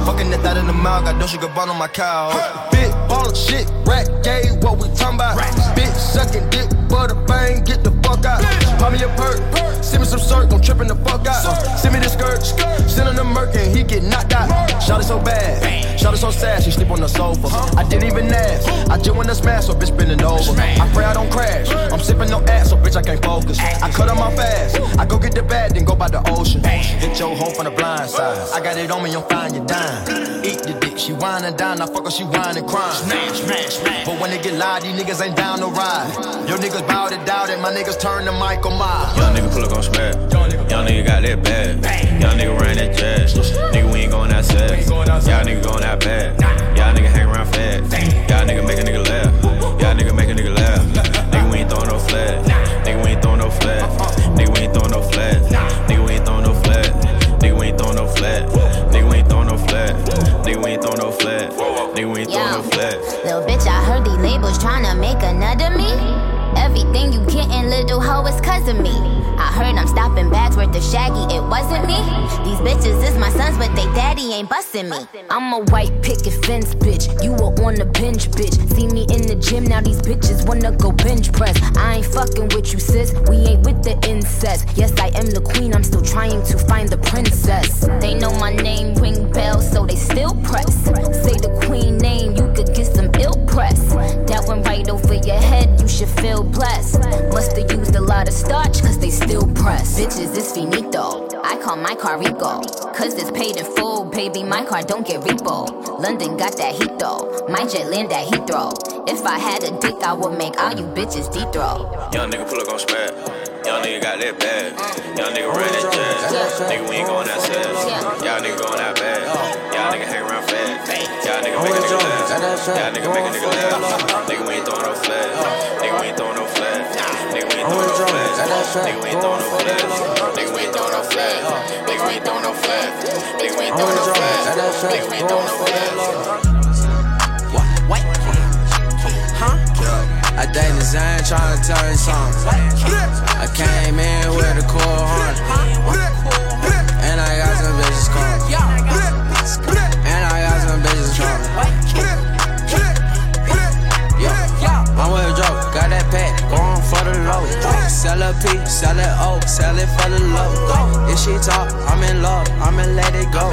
Fucking that that in the mouth, got sugar bun on my cow. Ball of shit, rat gay, what we talking about? Bitch sucking dick, butter bang, get the fuck out. Pop me a perk, send me some circ, I'm tripping the fuck out. Send me the skirt, send him the murk and he get knocked out. Shot it so bad, shot it so sad, she sleep on the sofa. I didn't even ask, I just wanna smash, so bitch bending over. I pray I don't crash, I'm sipping no ass, so bitch I can't focus. I cut on my fast, I go get the bag, then go by the ocean. Hit your hoe from the blind side. I got it on me, I'm fine, you dime. Eat the dick, she whine and dine, I fuck her, she whine and crying. Smash, smash, smash. But when they get loud, these niggas ain't down to ride. Your niggas bow to doubt it, my niggas turn to Michael Myers. Young nigga pull up on smash. Young nigga got that bad. Young nigga ran that jazz. Nigga, we ain't going outside. Y'all nigga going out bad. Y'all nigga hang around fast. Y'all nigga make a nigga laugh. Y'all nigga make a nigga laugh. Nigga, we ain't throwing no flag. Nigga, we ain't throwing no flag. Nigga, we ain't throwing no flag. Nigga, we ain't throwing no flag. Nigga, we ain't throwing no flag. Nigga, we ain't throwing no flag. Nigga, we ain't throwing no flag. Nigga, we ain't throwing no flag. Little bitch, I heard these labels tryna make another me. Everything you gettin', little hoe, is cause of me. I heard I'm stopping bags worth of shaggy, it wasn't me. These bitches is my sons, but they daddy ain't bustin' me. I'm a white picket fence bitch, you were on the bench bitch. See me in the gym, now these bitches wanna go bench press. I ain't fucking with you, sis, we ain't with the incest. Yes, I am the queen, I'm still trying to find the princess. They know my name, ring bells, so they still press. Say the queen name, you could get some ill press. That went right over your head, you should feel blessed. Must've used a lot of starch, cause they still press. Bitches, it's finito. I call my car Rico. Cause it's paid in full, baby. My car don't get repo. London got that heat though. My jet land at Heathrow. If I had a dick, I would make all you bitches deep throw. Young nigga pull up on smash. Young nigga got that bad. Young nigga ran that jazz. Nigga, we ain't going outside. Y'all nigga going out bad. Y'all nigga hang around fast. Y'all nigga make a nigga laugh. Y'all nigga make a nigga laugh. Nigga, we ain't throwing no flag. Nigga, we ain't throwing no flag. Nigga, we ain't throwing no flag. Nigga, we ain't throwing no flag. Nigga, we ain't throwing no flag. Nigga, we ain't throwing no flag. Nigga, we ain't throwing no flag. Nigga, we ain't throwing no flag. I date design trying to tell you something. I came in with a cool horn. And I got some bitches calling. And I got some bitches calling. Yeah, I'm with a joke, got that pack, going low. Sell a P, sell it O, sell it for the low. If she talk, I'm in love, I'ma let it go.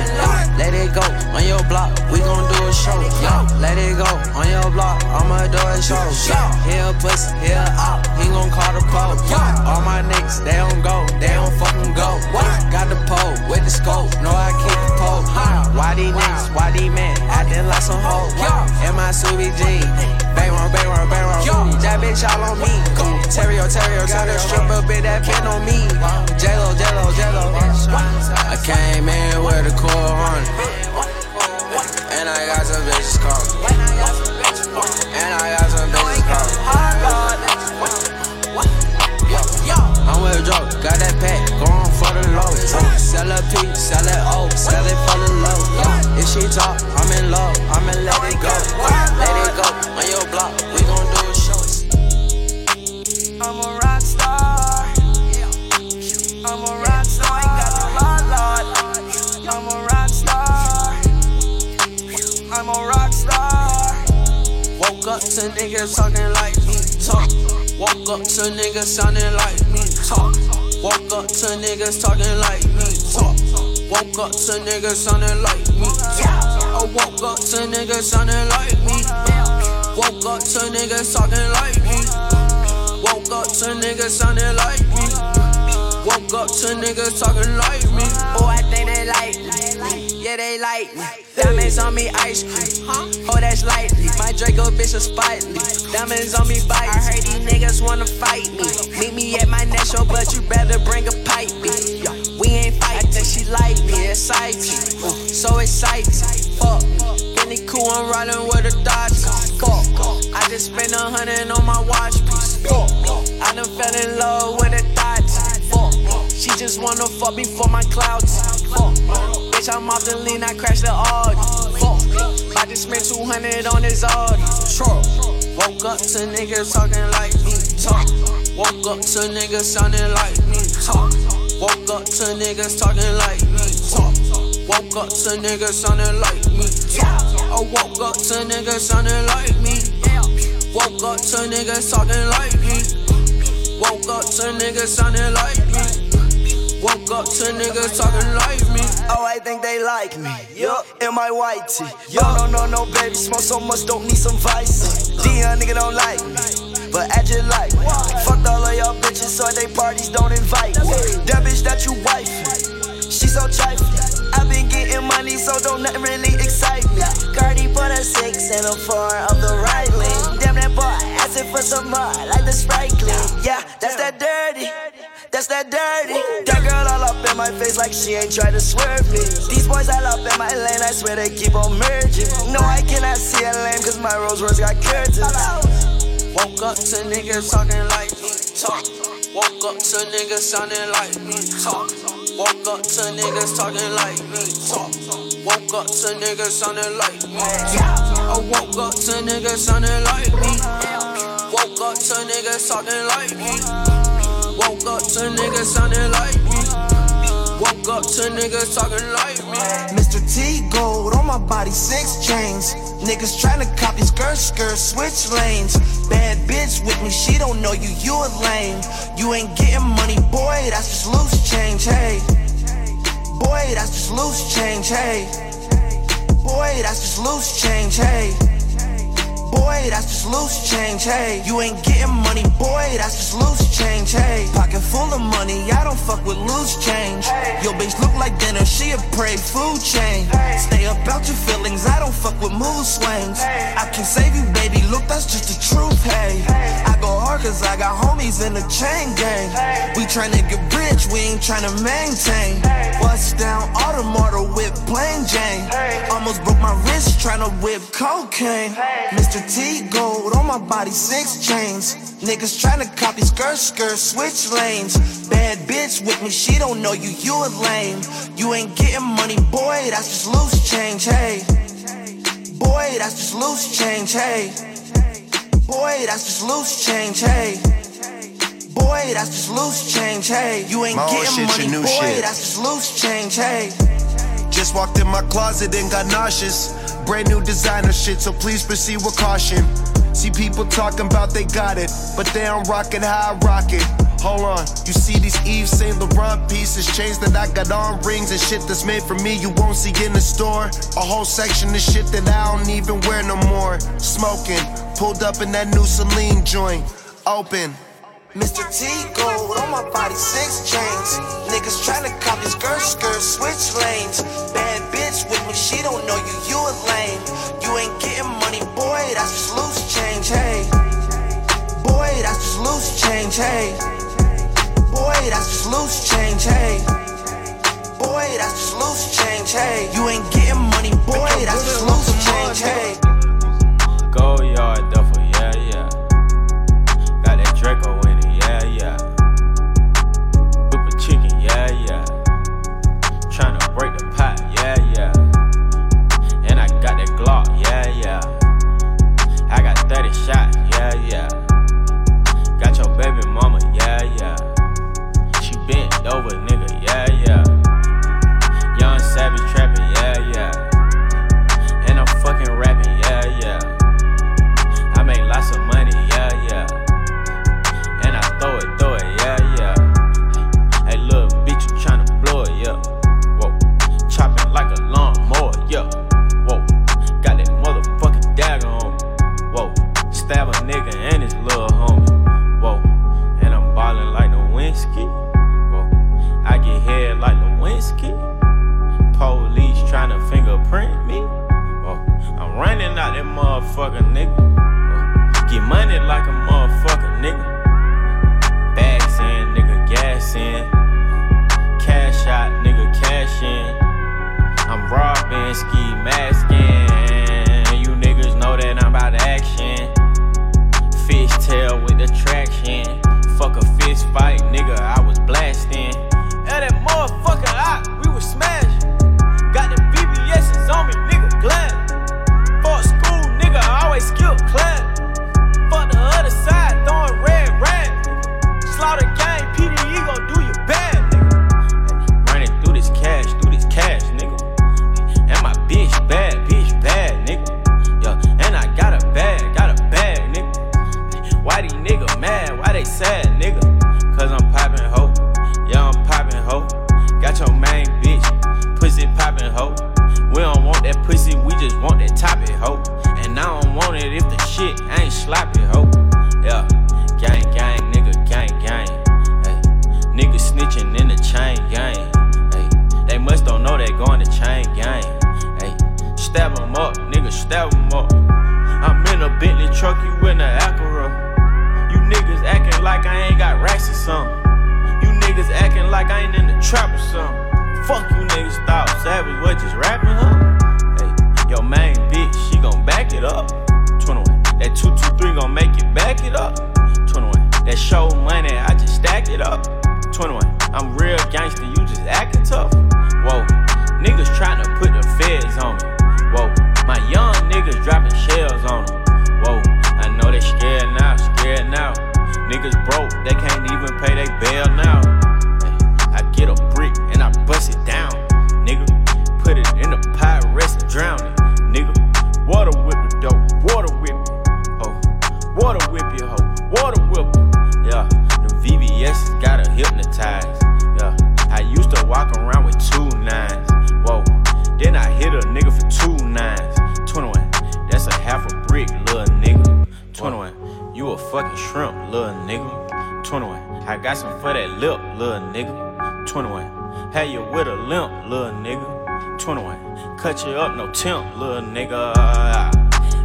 Let it go on your block, we gon' do a show. Yeah, let it go on your block, I'ma do a show. Here a pussy, here op, he gon' call the pole. All my niggas, they don't go, they don't fucking go. Got the pole with the scope, know I keep the pole. Why these niggas, why these men acting like some hoes? In my Subi G, bang on, bang on, bang on. That bitch all on me. Terrio, Terrio, got a stripper, bitch that pin on me. Jello, Jello, Jello. I came in with a cool horn. And I got some bitches calling. And I got some bitches calling. I'm with a joke, got that pack, going for the low. Sell a P, sell it O, sell it for the low. If she talk, I'm in love, I'ma let it go. Let it go on your block, to niggas talking like me talk. Walk up to niggas sounding like me talk. Walk up to niggas talking like me talk. Woke up to niggas sounding like me talk. I woke up to niggas sounding like me. Woke up to niggas talking like me. Woke up to niggas sounding like me. Woke up to niggas talking like me. Oh, I think they like me. Yeah, they like me. Diamonds on me, ice cream. Oh, that's lightly. My Draco bitch is spitely. Diamonds on me, bite. I heard these niggas wanna fight me. Meet me at my next show, but you better bring a pipe. B. We ain't fight. I think she like me, exciting. Uh, so exciting. Fuck. Benny cool, I'm riding with a Dodge. Fuck. I just spent a hundred on my watch piece. Fuck. I done fell in love with a Dodge. Fuck. She just wanna fuck me for my clouds. Fuck. Bitch, I'm off the lean, I crashed the Audi. Fuck. I just spent 200 on this Audi. Truck. Woke up to niggas talking like me. Talk. Woke up to niggas sounding like me. Talk. Woke up to niggas talking like me. Talk. Woke up to niggas sounding like me. Talk. I woke up to niggas sounding like me. Woke up to niggas talking like me. Woke up to niggas sounding like me. Woke up to niggas talking like. Oh, I think they like me. Yup, in my white tee. Yo, no, no, no, baby, smoke so much, don't need some vice. Dion nigga don't like me, but I just like me. Fucked all of y'all bitches, so they parties don't invite me. That bitch that you wife, she so trifling. I been getting money, so don't nothing really excite me. Cardi put a six and a four of the right lane. Asking for some more, like the Sprite clean. Yeah, that's that dirty. That's that dirty. That girl all up in my face like she ain't try to swerve me. These boys all up in my lane, I swear they keep on merging. No, I cannot see a lane, cause my Rolls Royce got curtains. Woke up to niggas talking like me. Talk. Woke up to niggas sounding like me. Talk. Woke up to niggas talking like me. Talk. Woke up to niggas sounding like me. talk. I woke up to niggas sounding like me. Up to niggas talking like me. Woke up to niggas sounding like me. Woke up to niggas talking like me. Mr. T gold on my body, six chains. Niggas tryna copy skirt, skirt, switch lanes. Bad bitch with me, she don't know you, you a lame. You ain't getting money, boy, that's just loose change, hey. Boy, that's just loose change, hey. Boy, that's just loose change, hey. Boy, that's just loose change, hey. You ain't getting money, boy, that's just loose change, hey. Pocket full of money, I don't fuck with loose change. Your bitch look like dinner, she a prey food chain. Stay up out your feelings, I don't fuck with mood swings. I can save you, baby, look, that's just the truth, hey. I go hard cause I got homies in the chain gang. We tryna get rich, we ain't tryna maintain. Bust down Audemar whip plain Jane. Almost broke my wrist tryna whip cocaine. Mr. T gold on my body, six chains. Niggas tryna copy skirt, skirt, switch lanes. Bad bitch with me, she don't know you, you a lame. You ain't getting money, boy, that's just loose change, hey. Boy, that's just loose change, hey. Boy, that's just loose change, hey. Boy, that's just loose change, hey. You ain't My getting shit, money, boy, shit. that's just loose change, hey. Just walked in my closet and got nauseous. Brand new designer shit, so please proceed with caution. See people talking about they got it, but they don't rock it how I rock it. Hold on, you see these Yves Saint Laurent pieces, chains that I got on, rings and shit that's made for me you won't see in the store. A whole section of shit that I don't even wear no more. Smoking, pulled up in that new Celine joint, open. Mr. T gold on my body, six chains. Niggas tryna copy skirt, skirt, switch lanes. Bad bitch with me, she don't know you, you a lame. You ain't getting money, boy, that's just loose change, hey. Boy, that's just loose change, hey. Boy, that's just loose change, hey. Boy, that's just loose change, hey. You ain't getting money, boy, that's just loose change, hey. Go yard duffel, yeah, yeah. Got that Draco baby mama, yeah, yeah. She bent over, Asking for that lip, little nigga. 21. Had you with a limp, little nigga. 21. Cut you up, no temp, little nigga.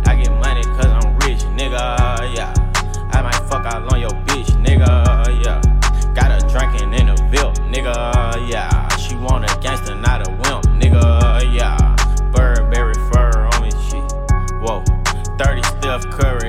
I get money cause I'm rich, nigga. Yeah. I might fuck out on your bitch, nigga. Yeah. Got her drinking in a VIP, nigga. Yeah. She want a gangster, not a wimp, nigga. Yeah. Burberry fur on me, shit. Whoa. 30 Steph Curry.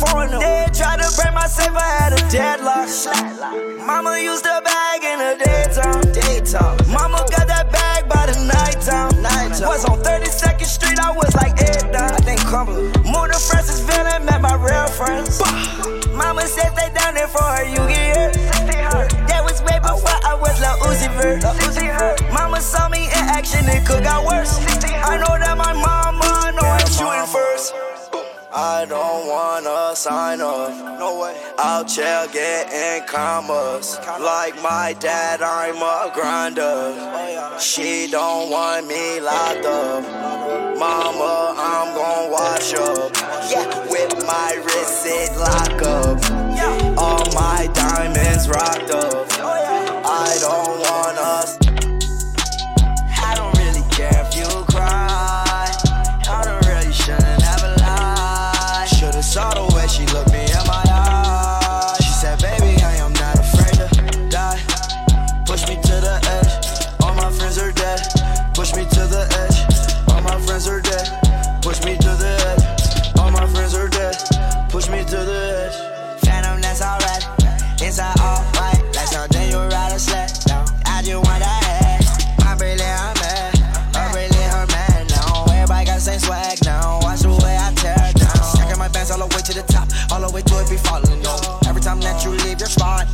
foreigner. They tried to break myself, I had a deadlock. Mama used a bag in the daytime. daytime. Mama got that bag by the nighttime. nighttime. Was on 32nd Street, I was like Ed I think Cumberland. Moved to Francisville, met my real friends. Mama said they down there for her, you get hurt. That was way before I was Lil Uzi Vert. Mama saw me in action, it could got worse. I know that my mama know I'm shooting first. I don't wanna sign up. No way. Out here getting commas. Like my dad, I'm a grinder. She don't want me locked up. Mama, I'm gon' wash up. Yeah, with my wrist it lock up. All my diamonds rocked up.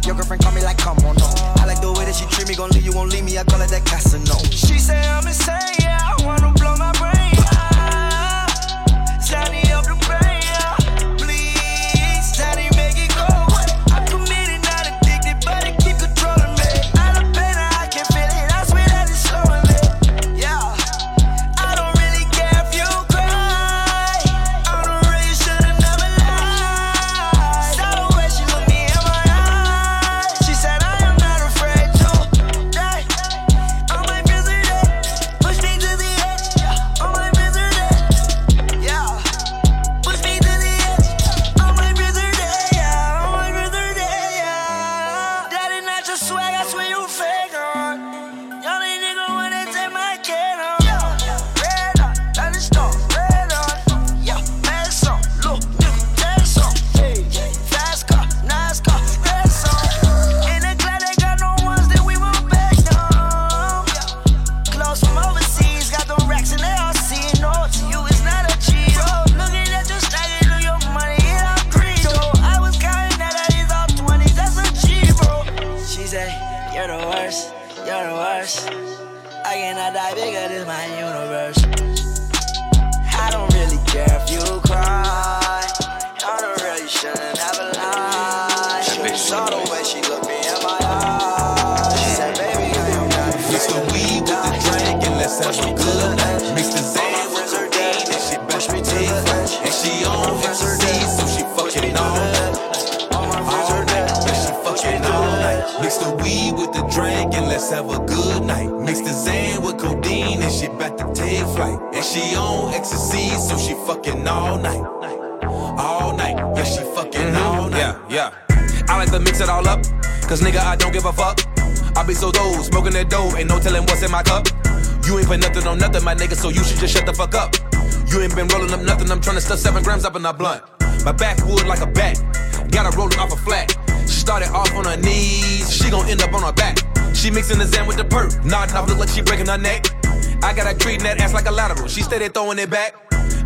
Your girlfriend call me like, come on, no. I like the way that she treat me. Gon' leave you, won't leave me. I call it that Casino. She say I'm insane, codeine and shit back to take flight. And she on ecstasy, so she fucking all night. All night, yeah, she fucking mm-hmm. all night. Yeah, yeah. I like to mix it all up, cause nigga, I don't give a fuck. I be so dope, smoking that dope, ain't no telling what's in my cup. You ain't put nothing on nothing, my nigga, so you should just shut the fuck up. You ain't been rolling up nothing, I'm trying to stuff seven grams up in a blunt. My back backwood like a bat, gotta roll it off a flat. She started off on her knees, she gon' end up on her back. She mixing the Zan with the perk, nodding off, look like she breaking her neck. I got her treating that ass like a lateral, she steady throwing it back.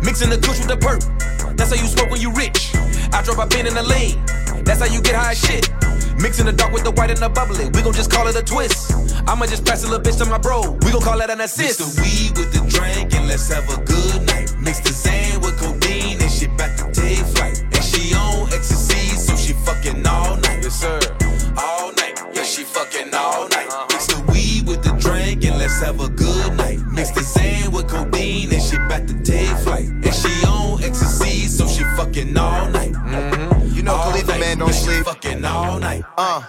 Mixing the kush with the perk, that's how you smoke when you rich. I drop a pin in the lane, that's how you get high as shit. Mixing the dark with the white and the bubbly, we gon' just call it a twist. I'ma just pass a little bitch to my bro, we gon' call that an assist. Mix the weed with the drink and let's have a good night. Mix the Zan with codeine and shit back to take flight. And she on ecstasy, so she fucking all night. Yes, sir. All night, yeah, she fucking all night. Mix let's have a good night. Mix the Zan with codeine and shit back to take flight. And she on ecstasy, so she fucking all night. You know, All Khalifa night, man don't she sleep. Fucking all night. Uh,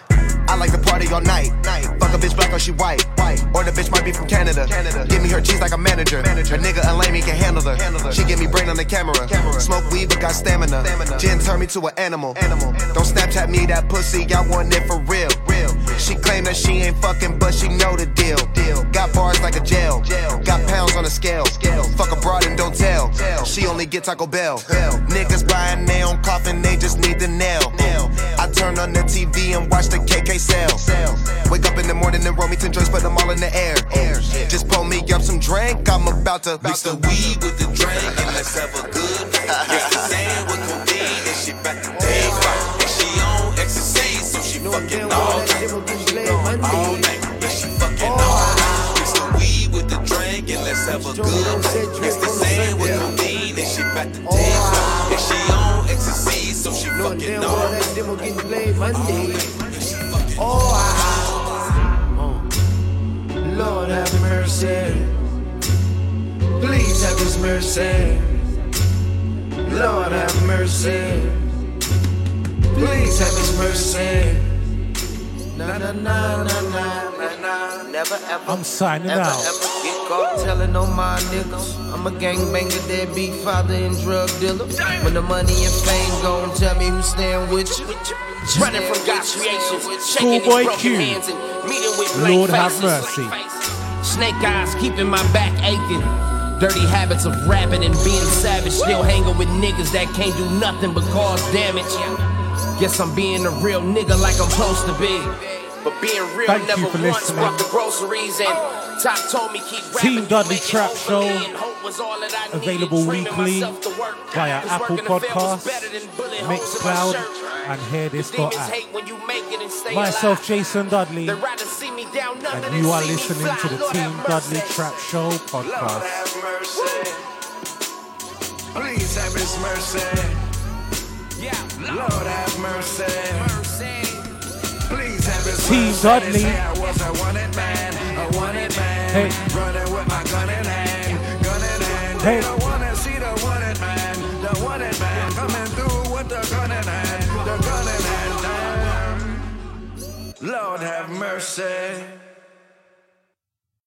I like to party all night. night. Fuck a bitch black or she white. white. Or the bitch might be from Canada. Canada. Give me her cheese like a manager. A nigga a lame, he can handle her. She give me brain on the camera. Smoke weed but got stamina. Gin turn me to an animal. animal. Don't Snapchat me that pussy, I want it for real. real. She claim that she ain't fucking, but she know the deal. Got bars like a jail. Got pounds on a scale. Fuck abroad and don't tell. She only get Taco Bell. Niggas buying their own coffin, they just need the nail. I turn on the TV and watch the KK sell. Wake up in the morning and roll me 10 joints, put them all in the air. Just pull me up some drink, I'm about to. Mix the weed with the drink and let's have a good night. Mix the Zan with codeine and shit back to fucking all night. All night, yeah, she fucking all night. Mix the weed with the drink and let's have a good night. Mix the sand with codeine and she about to off. And she on ecstasy, so she fucking all night. Demo getting played Monday. Oh, I, Lord have mercy. Please have His mercy. Lord have mercy. Please have His mercy. Na na na na na na na. Never ever. I'm signing ever, out. Ever get caught telling on my niggas. I'm a gangbanger, deadbeat father, and drug dealer. When the money and fame gon' tell me who's staying with you. Running from God's creation, shaking Schoolboy his broken Q. hands and meeting with blank Lord have mercy. Snake eyes keeping my back aching. Dirty habits of rapping and being savage. Still hanging with niggas that can't do nothing but cause damage. Guess I'm being a real nigga like I'm supposed to be. But being real Thank you never for once listening. brought the groceries and Top told me keep rapping. Team Dudley Trap Show available available weekly via Apple Podcasts, Mixcloud, and HearThis.app. Myself, Jason Dudley, and you are listening to the Team Dudley Trap Show podcast. Please have His mercy. Lord have mercy. Please have His Team mercy. Dudley. I was a wanted man, a wanted man. Hey. Running with my gun in hand, gun in hand. Hey. They don't wanna see the wanted man, the wanted man coming through with the gun in hand, the gun in hand. Lord have mercy.